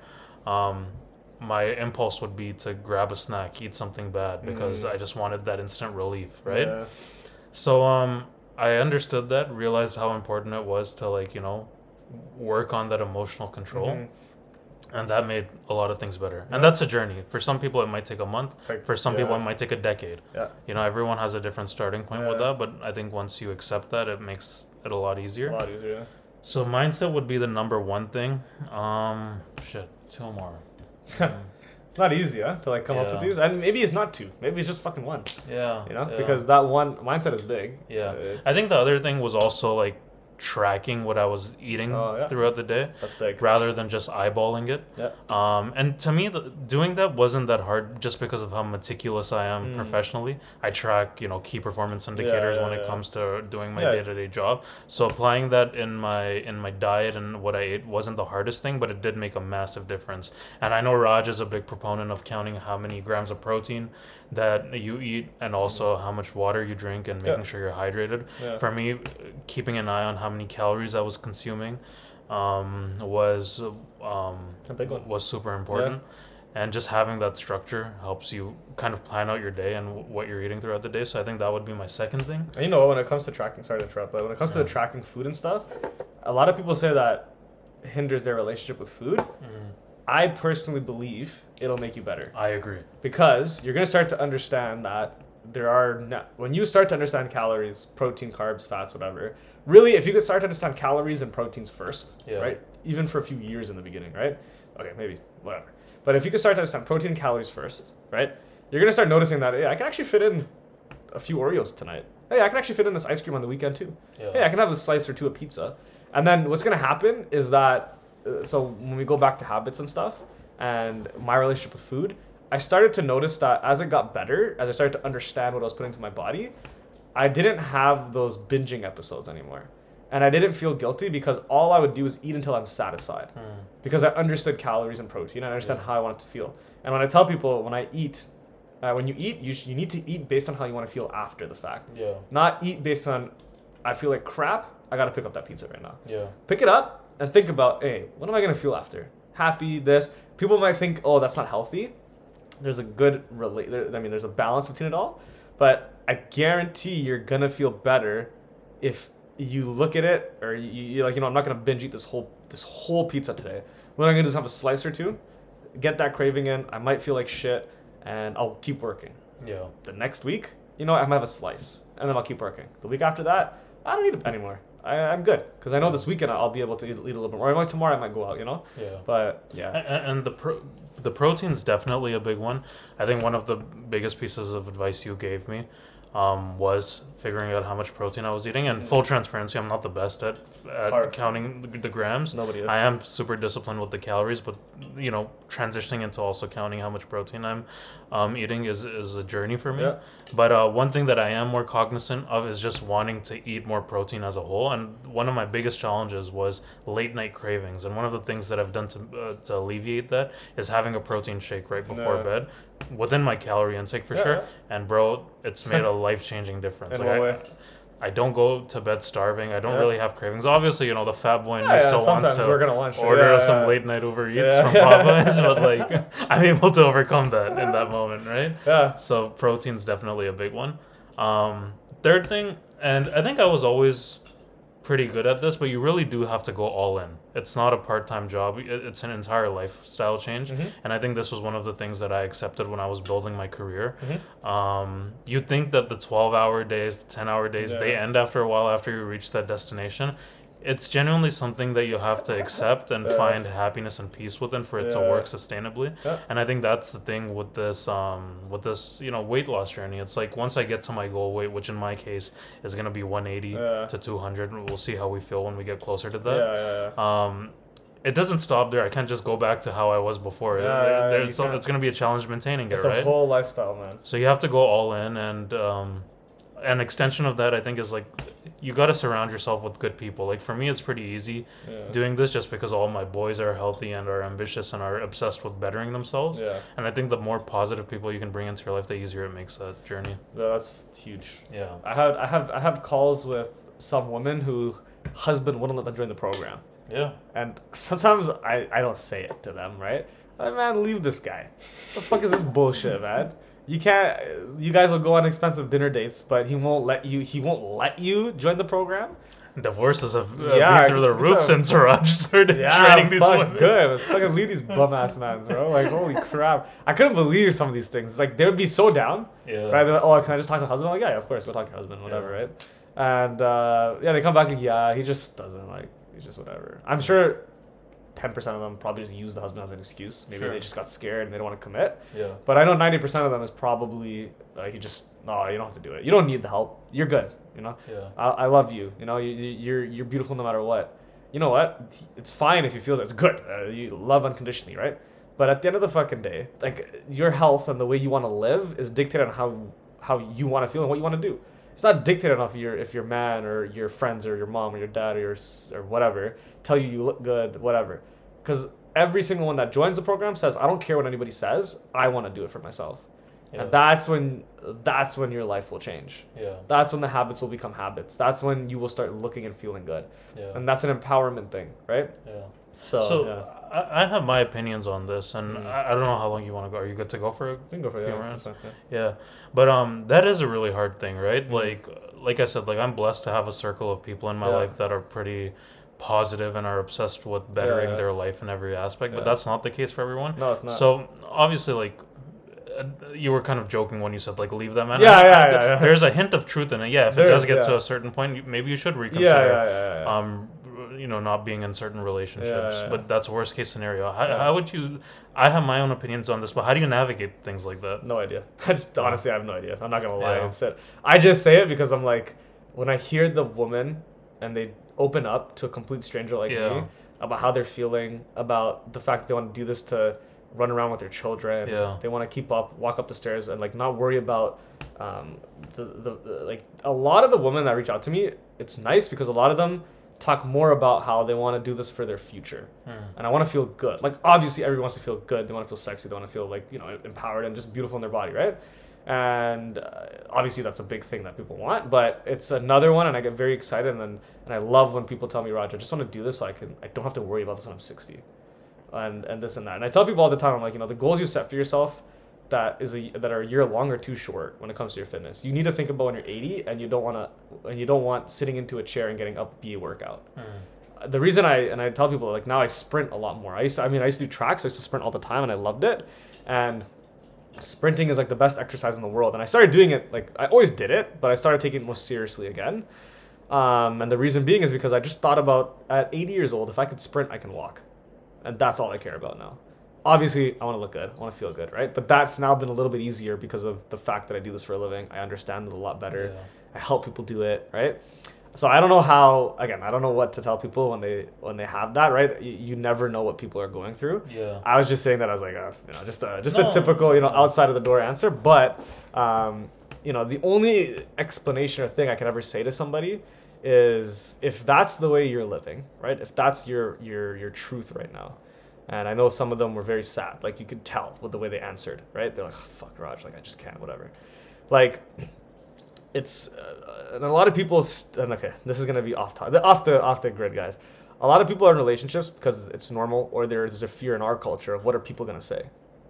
um, my impulse would be to grab a snack, eat something bad because Mm. I just wanted that instant relief, right? Yeah. So um, I understood that, realized how important it was to like you know work on that emotional control. Mhm. And that made a lot of things better. Yeah. And that's a journey. For some people, it might take a month. Like, For some yeah. people, it might take a decade. Yeah. You know, everyone has a different starting point with Yeah. that, but I think once you accept that, it makes it a lot easier. A lot easier. So mindset would be the number one thing. Um, shit, two more. It's not easy, huh? To like come up with these, and maybe it's not two. Maybe it's just fucking one. yeah, You know, yeah. because that one mindset is big. Yeah. It's- I think the other thing was also like tracking what I was eating Oh, yeah. throughout the day that's big. rather than just eyeballing it. Yeah. Um, and to me, the, doing that wasn't that hard just because of how meticulous I am Mm. professionally. I track, you know, key performance indicators yeah, when it comes to doing my day-to-day job. So applying that in my in my diet and what I ate wasn't the hardest thing, but it did make a massive difference. And I know Raj is a big proponent of counting how many grams of protein that you eat and also how much water you drink and Mm-hmm. Yeah. making sure you're hydrated. Yeah. For me, keeping an eye on how many calories I was consuming um, was um, A big one. was super important. And just having that structure helps you kind of plan out your day and w- what you're eating throughout the day. So I think that would be my second thing. And you know, when it comes to tracking, sorry to interrupt, but when it comes to Yeah. tracking food and stuff, a lot of people say that hinders their relationship with food. I personally believe it'll make you better I agree. because you're gonna start to understand that there are no, when you start to understand calories, protein, carbs, fats, whatever. Really, if you could start to understand calories and proteins first, Yeah. right? Even for a few years in the beginning, right? Okay, maybe whatever. But if you could start to understand protein and calories first, right? You're gonna start noticing that hey, I can actually fit in a few Oreos tonight. Hey, I can actually fit in this ice cream on the weekend too. Yeah. Hey, I can have this slice or two of pizza. And then what's gonna happen is that so when we go back to habits and stuff and my relationship with food, I started to notice that as it got better, as I started to understand what I was putting into my body, I didn't have those binging episodes anymore. And I didn't feel guilty because all I would do is eat until I'm satisfied. Mm. Because I understood calories and protein. I understand Yeah. how I want it to feel. And when I tell people when I eat, uh, when you eat, you, sh- you need to eat based on how you want to feel after the fact. Yeah. Not eat based on, I feel like crap, I gotta pick up that pizza right now Yeah. pick it up and think about, hey, what am I gonna feel after? Happy, this. People might think, oh, that's not healthy. There's a good relate. I mean, there's a balance between it all, but I guarantee you're gonna feel better if you look at it or you, like, you know, I'm not gonna binge eat this whole this whole pizza today. What I'm gonna do is have a slice or two, get that craving in. I might feel like shit, and I'll keep working. Yeah. The next week, you know, I might have a slice, and then I'll keep working. The week after that, I don't need it anymore. I, I'm good because I know this weekend I'll be able to eat, eat a little bit more. Like tomorrow I might go out, you know. Yeah. But yeah, A- And the pro- the protein's definitely a big one. I think one of the biggest pieces of advice you gave me um, was figuring out how much protein I was eating. And full transparency, I'm not the best at, at counting the, the grams. nobody is. I am super disciplined with the calories, but you know, transitioning into also counting how much protein I'm um, eating is, is a journey for me. Yeah. But uh, one thing that I am more cognizant of is just wanting to eat more protein as a whole. And one of my biggest challenges was late night cravings. And one of the things that I've done to, uh, to alleviate that is having a protein shake right before Yeah. bed, within my calorie intake for Yeah, sure. yeah. And bro, it's made a life changing difference. In Like, what I, way? I don't go to bed starving. I don't Yeah. really have cravings. Obviously, you know, the fat boy in me Yeah, yeah, still wants to we're gonna lunch. order yeah, some late night Uber Eats Yeah. from Popeyes, but like I'm able to overcome that in that moment, right? Yeah. So protein's definitely a big one. Um, third thing, and I think I was always pretty good at this, but you really do have to go all in. It's not a part-time job. It's an entire lifestyle change, Mhm. and I think this was one of the things that I accepted when I was building my career. Mhm. Um, you think that the 12-hour days, the 10-hour days, they end after a while after you reach that destination. It's genuinely something that you have to accept and Yeah. find happiness and peace within for it to work sustainably. Yeah. And I think that's the thing with this um with this, you know, weight loss journey. It's like once I get to my goal weight, which in my case is gonna be one eighty Yeah. to two hundred, we'll see how we feel when we get closer to that. yeah, yeah. Um it doesn't stop there. I can't just go back to how I was before. Yeah, yeah, There's some, it's gonna be a challenge maintaining it, It's a whole lifestyle, man. So you have to go all in, and um, an extension of that, I think, is like you got to surround yourself with good people. Like for me, it's pretty easy Yeah. doing this just because all my boys are healthy and are ambitious and are obsessed with bettering themselves. Yeah. And I think the more positive people you can bring into your life, the easier it makes that journey. Yeah, that's huge. Yeah. I had I have I have calls with some women who husband wouldn't let them join the program. Yeah. And sometimes I, I don't say it to them, right? Like, man, leave this guy. The fuck is this bullshit, man? You can't. You guys will go on expensive dinner dates, but he won't let you. He won't let you join the program. Divorces have uh, Yeah, been through the roof since Raj started Yeah, training these fuck, women. good. Fucking leave these bum ass mans, bro. Like, holy crap! I couldn't believe some of these things. Like, they would be so down. Yeah. Right? They're like, oh, can I just talk to my husband? I'm like, yeah, of course, go talk to your husband, whatever, Yeah. right? And uh, yeah, they come back like, yeah, he just doesn't like, he's just whatever. I'm sure ten percent of them probably just use the husband as an excuse. Maybe Sure. they just got scared and they don't want to commit. Yeah. But I know ninety percent of them is probably like, he just, no, you don't have to do it. You don't need the help. You're good. You know, Yeah. I, I love you. You know, you, you- you're you're beautiful no matter what. You know what? It's fine if you feel it's good. Uh, you love unconditionally, right? But at the end of the fucking day, like your health and the way you want to live is dictated on how how you want to feel and what you want to do. It's not dictated on if your if your man or your friends or your mom or your dad or your or whatever tell you you look good, whatever. Because every single one that joins the program says, I don't care what anybody says. I want to do it for myself. Yeah. And that's when that's when your life will change. yeah. That's when the habits will become habits. That's when you will start looking and feeling good. Yeah. And that's an empowerment thing, right? yeah. So, So yeah. I, I have my opinions on this, and Mm. I, I don't know how long you want to go. Are you good to go for a You can go for few that. rounds? Yeah. Yeah, but um, that is a really hard thing, right? Mhm. Like, like I said, like I'm blessed to have a circle of people in my Yeah. life that are pretty positive and are obsessed with bettering yeah. their life in every aspect. But that's not the case for everyone. No, it's not. So obviously, like. uh, You were kind of joking when you said like leave that man. Yeah, I- yeah, yeah, yeah. There's a hint of truth in it. Yeah, if There it does is, get to a certain point, maybe you should yeah, reconsider. yeah, yeah, yeah. Um, you know, not being in certain relationships, Yeah, yeah. but that's worst case scenario. How, how would you? I have my own opinions on this, but how do you navigate things like that? No idea. I just honestly I have no idea. I'm not gonna lie. Yeah. sit- I just say it because I'm like, when I hear the woman and they open up to a complete stranger like me about how they're feeling, about the fact that they want to do this to run around with their children. Yeah. They want to keep up, walk up the stairs, and like not worry about um, the, the the like a lot of the women that reach out to me. It's nice because a lot of them talk more about how they want to do this for their future Hmm. and I want to feel good. Like obviously, everyone wants to feel good. They want to feel sexy. They want to feel like you know empowered and just beautiful in their body, right? And uh, obviously, that's a big thing that people want. But it's another one, and I get very excited, and and I love when people tell me, Roger, I just want to do this so I can I don't have to worry about this when I'm 60, and and this and that. And I tell people all the time, I'm like, you know, the goals you set for yourself that is a that are a year long or too short when it comes to your fitness. You need to think about when you're 80, and you don't want to and you don't want sitting into a chair and getting up be a workout Hmm. the reason I and I tell people like now I sprint a lot more. I used to, I mean I used to do tracks. I used to sprint all the time and I loved it. And sprinting is like the best exercise in the world. And I started doing it like I always did it, but I started taking it more seriously again. Um, and the reason being is because I just thought about at 80 years old, if I could sprint, I can walk. And that's all I care about now. Obviously, I want to look good. I want to feel good, right? But that's now been a little bit easier because of the fact that I do this for a living. I understand it a lot better. Yeah. I help people do it, right? So I don't know how. Again, I don't know what to tell people when they when they have that, right? You, you never know what people are going through. Yeah. I was just saying that I was like, uh, you know, just a just No. a typical, you know, outside of the door answer. But, um, you know, the only explanation or thing I could ever say to somebody is if that's the way you're living, right? If that's your your your truth right now, and I know some of them were very sad, like you could tell with the way they answered, right? They're like, "Fuck, Raj, like I just can't, whatever." Like, it's uh, and a lot of people. St- and okay, this is gonna be off top, off the off the grid, guys. A lot of people are in relationships because it's normal, or there's a fear in our culture of what are people gonna say,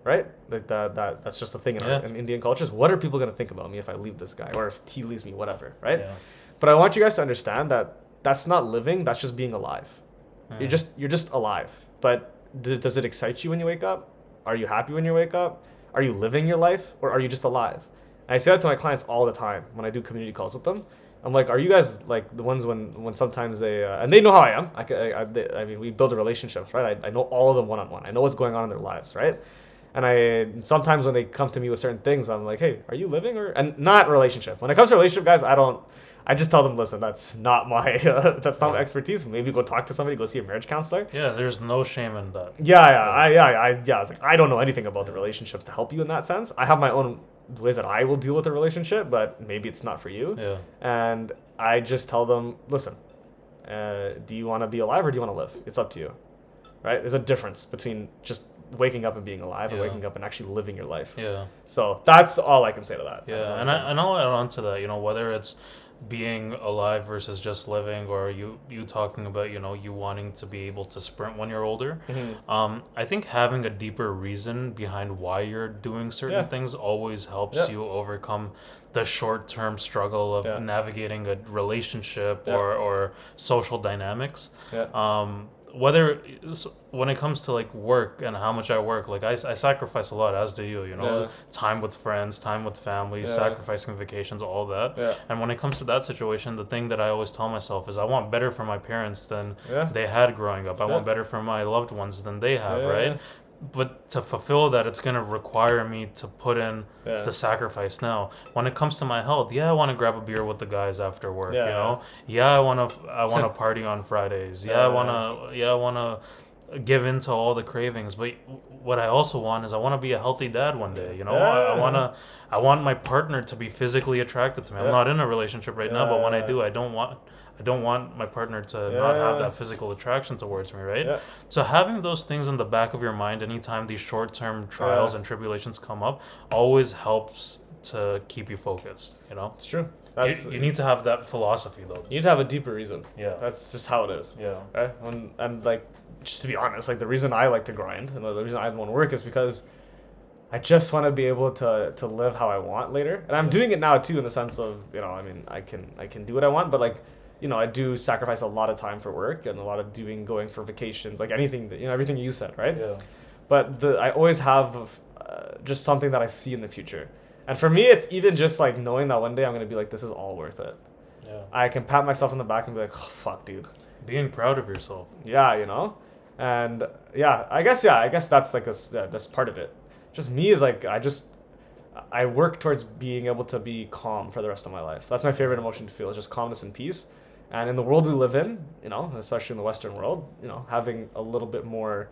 right? Like that that that's just a thing in, Yeah. our, in Indian cultures. What are people gonna think about me if I leave this guy, or if he leaves me, whatever, right? Yeah. But I want you guys to understand that that's not living. That's just being alive. You're Mm. just you're just alive. But does it excite you when you wake up? Are you happy when you wake up? Are you living your life, or are you just alive? And I say that to my clients all the time when I do community calls with them. I'm like, are you guys like the ones when when sometimes they uh, and they know how I am. I, I, I, they, I mean, we build a relationship, right? I, I know all of them one on one. I know what's going on in their lives, right? And I sometimes when they come to me with certain things, I'm like, hey, are you living or and not relationship. When it comes to relationship, guys, I don't. I just tell them, listen, that's not my uh, that's not my expertise. Maybe go talk to somebody, go see a marriage counselor. Yeah, there's no shame in that. Yeah, yeah, I, yeah, I, yeah. I was like, I don't know anything about the relationships to help you in that sense. I have my own ways that I will deal with a relationship, but maybe it's not for you. Yeah. And I just tell them, listen, uh, do you want to be alive or do you want to live? It's up to you, right? There's a difference between just waking up and being alive and waking up and actually living your life. Yeah. So that's all I can say to that. Yeah, and I and I'll add on to that. You know, whether it's being alive versus just living, or you you talking about you know you wanting to be able to sprint when you're older. Mhm. Um, I think having a deeper reason behind why you're doing certain Yeah. things always helps Yeah. you overcome the short term struggle of Yeah. navigating a relationship or or social dynamics. Yeah. Um, whether when it comes to like work and how much I work, like I, I sacrifice a lot, as do you. You know, Yeah. time with friends, time with family, Yeah. sacrificing vacations, all that. Yeah. And when it comes to that situation, the thing that I always tell myself is I want better for my parents than they had growing up. I want better for my loved ones than they have, right? But to fulfill that, it's gonna require me to put in Yeah. the sacrifice now. When it comes to my health, yeah, I want to grab a beer with the guys after work. Yeah. You know, yeah, I want to. I want to party on Fridays. Yeah, I want to. Yeah, I want to give in to all the cravings. But what I also want is I want to be a healthy dad one day. You know, I, I want to. I want my partner to be physically attracted to me. I'm Yeah. not in a relationship right now, but when I do, I don't want. I don't want my partner to not have that physical attraction towards me, right? Yeah. So having those things in the back of your mind anytime these short-term trials Yeah. and tribulations come up always helps to keep you focused, you know? It's true. You, That's you need to have that philosophy though. you need to have a deeper reason. Yeah. That's just how it is. Yeah. Right? And, and like, just to be honest, like the reason I like to grind and the reason I want to work is because I just want to be able to to live how I want later. And I'm doing it now too, in the sense of you know, I mean, I can I can do what I want, but like, you know, I do sacrifice a lot of time for work and a lot of doing going for vacations, like anything that you know, everything you said, right? Yeah. but the I always have uh, just something that I see in the future. And for me, it's even just like knowing that one day I'm gonna be like, this is all worth it. Yeah. I can pat myself on the back and be like, oh fuck, dude. Being proud of yourself. Yeah, you know, and yeah, I guess yeah, I guess that's like a that's part of it. Just me is like I just I work towards being able to be calm for the rest of my life. That's my favorite emotion to feel, is just calmness and peace. And in the world we live in, you know, especially in the Western world, you know, having a little bit more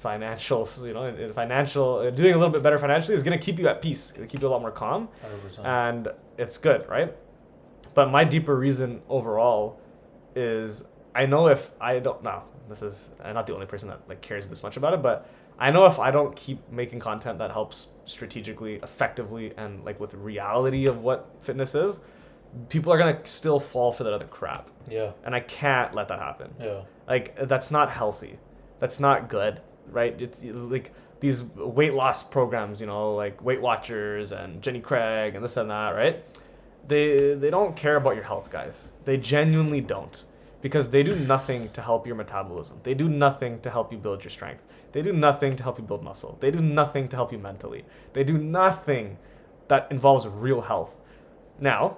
financial, you know, in- in financial, uh, doing a little bit better financially is going to keep you at peace, going to keep you a lot more calm 100%. and it's good, right? But my deeper reason overall is I know if I don't now this is I'm not the only person that like cares this much about it, but I know if I don't keep making content that helps strategically, effectively, and like with reality of what fitness is, people are gonna still fall for that other crap, yeah. and I can't let that happen. Yeah. like that's not healthy. That's not good right? It's like these weight loss programs you know like weight watchers and jenny craig and this and that right? They they don't care about your health guys. They genuinely don't because they do nothing to help your metabolism they do nothing to help you build your strength they do nothing to help you build muscle they do nothing to help you mentally they do nothing that involves real health now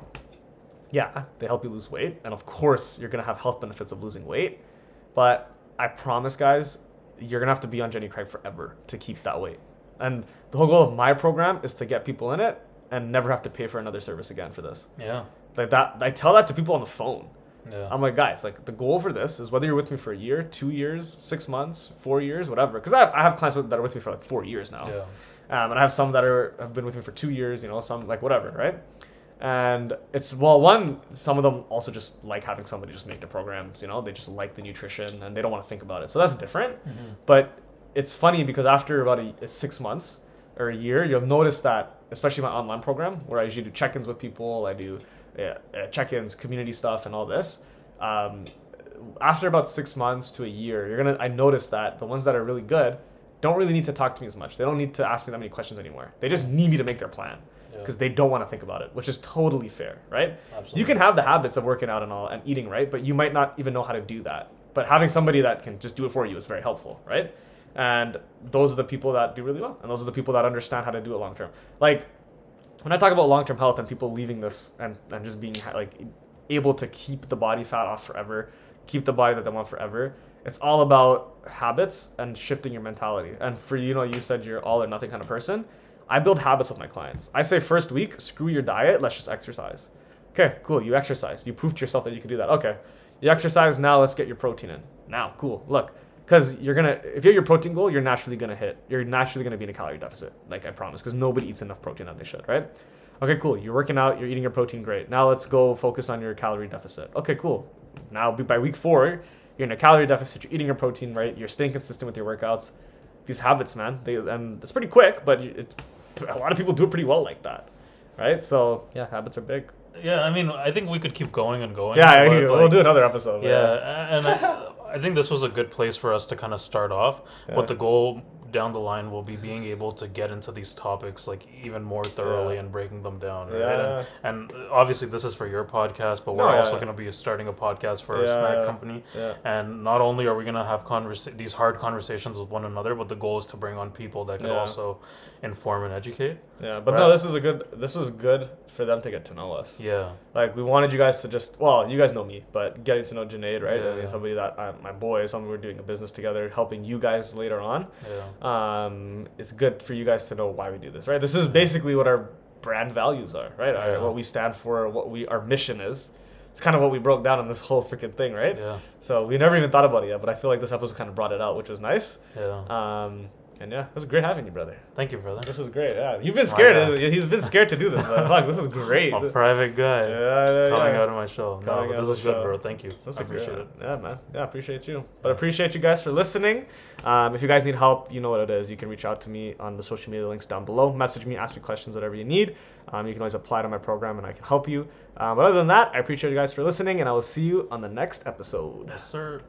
yeah, they help you lose weight, and of course you're gonna have health benefits of losing weight. But I promise, guys, you're gonna have to be on Jenny Craig forever to keep that weight. And the whole goal of my program is to get people in it and never have to pay for another service again for this. Yeah. Like that, I tell that to people on the phone. Yeah. I'm like, guys, like the goal for this is whether you're with me for a year, two years, six months, four years, whatever. Because I have, I have clients that are with me for like four years now, yeah. um, and I have some that are have been with me for two years. You know, some like whatever, right? And it's well, one, some of them also just like having somebody just make the programs. You know, they just like the nutrition and they don't want to think about it. So that's different. Mhm. But it's funny because after about a, six months or a year, you'll notice that, especially my online program, where I usually do check-ins with people, I do uh, check-ins, community stuff, and all this. Um, after about six months to a year, you're gonna. I noticed that the ones that are really good don't really need to talk to me as much. They don't need to ask me that many questions anymore. They just need me to make their plan Yeah. because they don't want to think about it, which is totally fair, right? Absolutely. You can have the habits of working out and all and eating right, but you might not even know how to do that. But having somebody that can just do it for you is very helpful, right? And those are the people that do really well, and those are the people that understand how to do it long term. Like when I talk about long term health and people leaving this and, and just being like able to keep the body fat off forever, keep the body that they want forever, it's all about habits and shifting your mentality. And for you know, you said you're all or nothing kind of person. I build habits with my clients. I say first week, screw your diet, let's just exercise. Okay, cool. You exercise. You proved to yourself that you can do that. Okay, you exercise. Now let's get your protein in. Now, cool. Look, because you're gonna if you have your protein goal, you're naturally gonna hit. You're naturally gonna be in a calorie deficit, like I promise, because nobody eats enough protein that they should, right? Okay, cool. You're working out. You're eating your protein. Great. Now let's go focus on your calorie deficit. Okay, cool. Now by week four, you're in a calorie deficit. You're eating your protein, right? You're staying consistent with your workouts. These habits, man. They and it's pretty quick, but it's a lot of people do it pretty well like that, right? So yeah, habits are big. Yeah, I mean, I think we could keep going and going. Yeah, but, we'll do another episode. but Yeah, and I, I think this was a good place for us to kind of start off. Yeah. But the goal down the line will be being able to get into these topics like even more thoroughly Yeah. and breaking them down. Right? Yeah. And, and obviously, this is for your podcast, but we're No, also yeah. going to be starting a podcast for Yeah, snack company. Yeah. And not only are we going to have conversa- these hard conversations with one another, but the goal is to bring on people that can Yeah. also inform and educate. Yeah, but Right. no, this is a good. This was good for them to get to know us. Yeah. Like we wanted you guys to just. Well, you guys know me, but getting to know Junaid, right? I Yeah, mean, yeah. somebody that uh, my boy, somebody we're doing a business together, helping you guys later on. Yeah. Um, it's good for you guys to know why we do this, right? This is basically what our brand values are, right? Our- what we stand for, what we our mission is. It's kind of what we broke down in this whole freaking thing, right? Yeah. So we never even thought about it yet, but I feel like this episode kind of brought it out, which was nice. Yeah. Um, and yeah, it was great having you, brother. Thank you, brother. This is great. Yeah, you've been scared. He's been scared to do this, but fuck, this is great. A private guy. Yeah, yeah, Coming yeah. out of my. No, Coming but this is good, shell. bro. Thank you. I appreciate it. Yeah, man. Yeah, appreciate you. But appreciate you guys for listening. Um, if you guys need help, you know what it is. You can reach out to me on the social media links down below. Message me, ask me questions, whatever you need. Um, you can always apply to my program, and I can help you. Um, but other than that, I appreciate you guys for listening, and I will see you on the next episode. Yes, sir.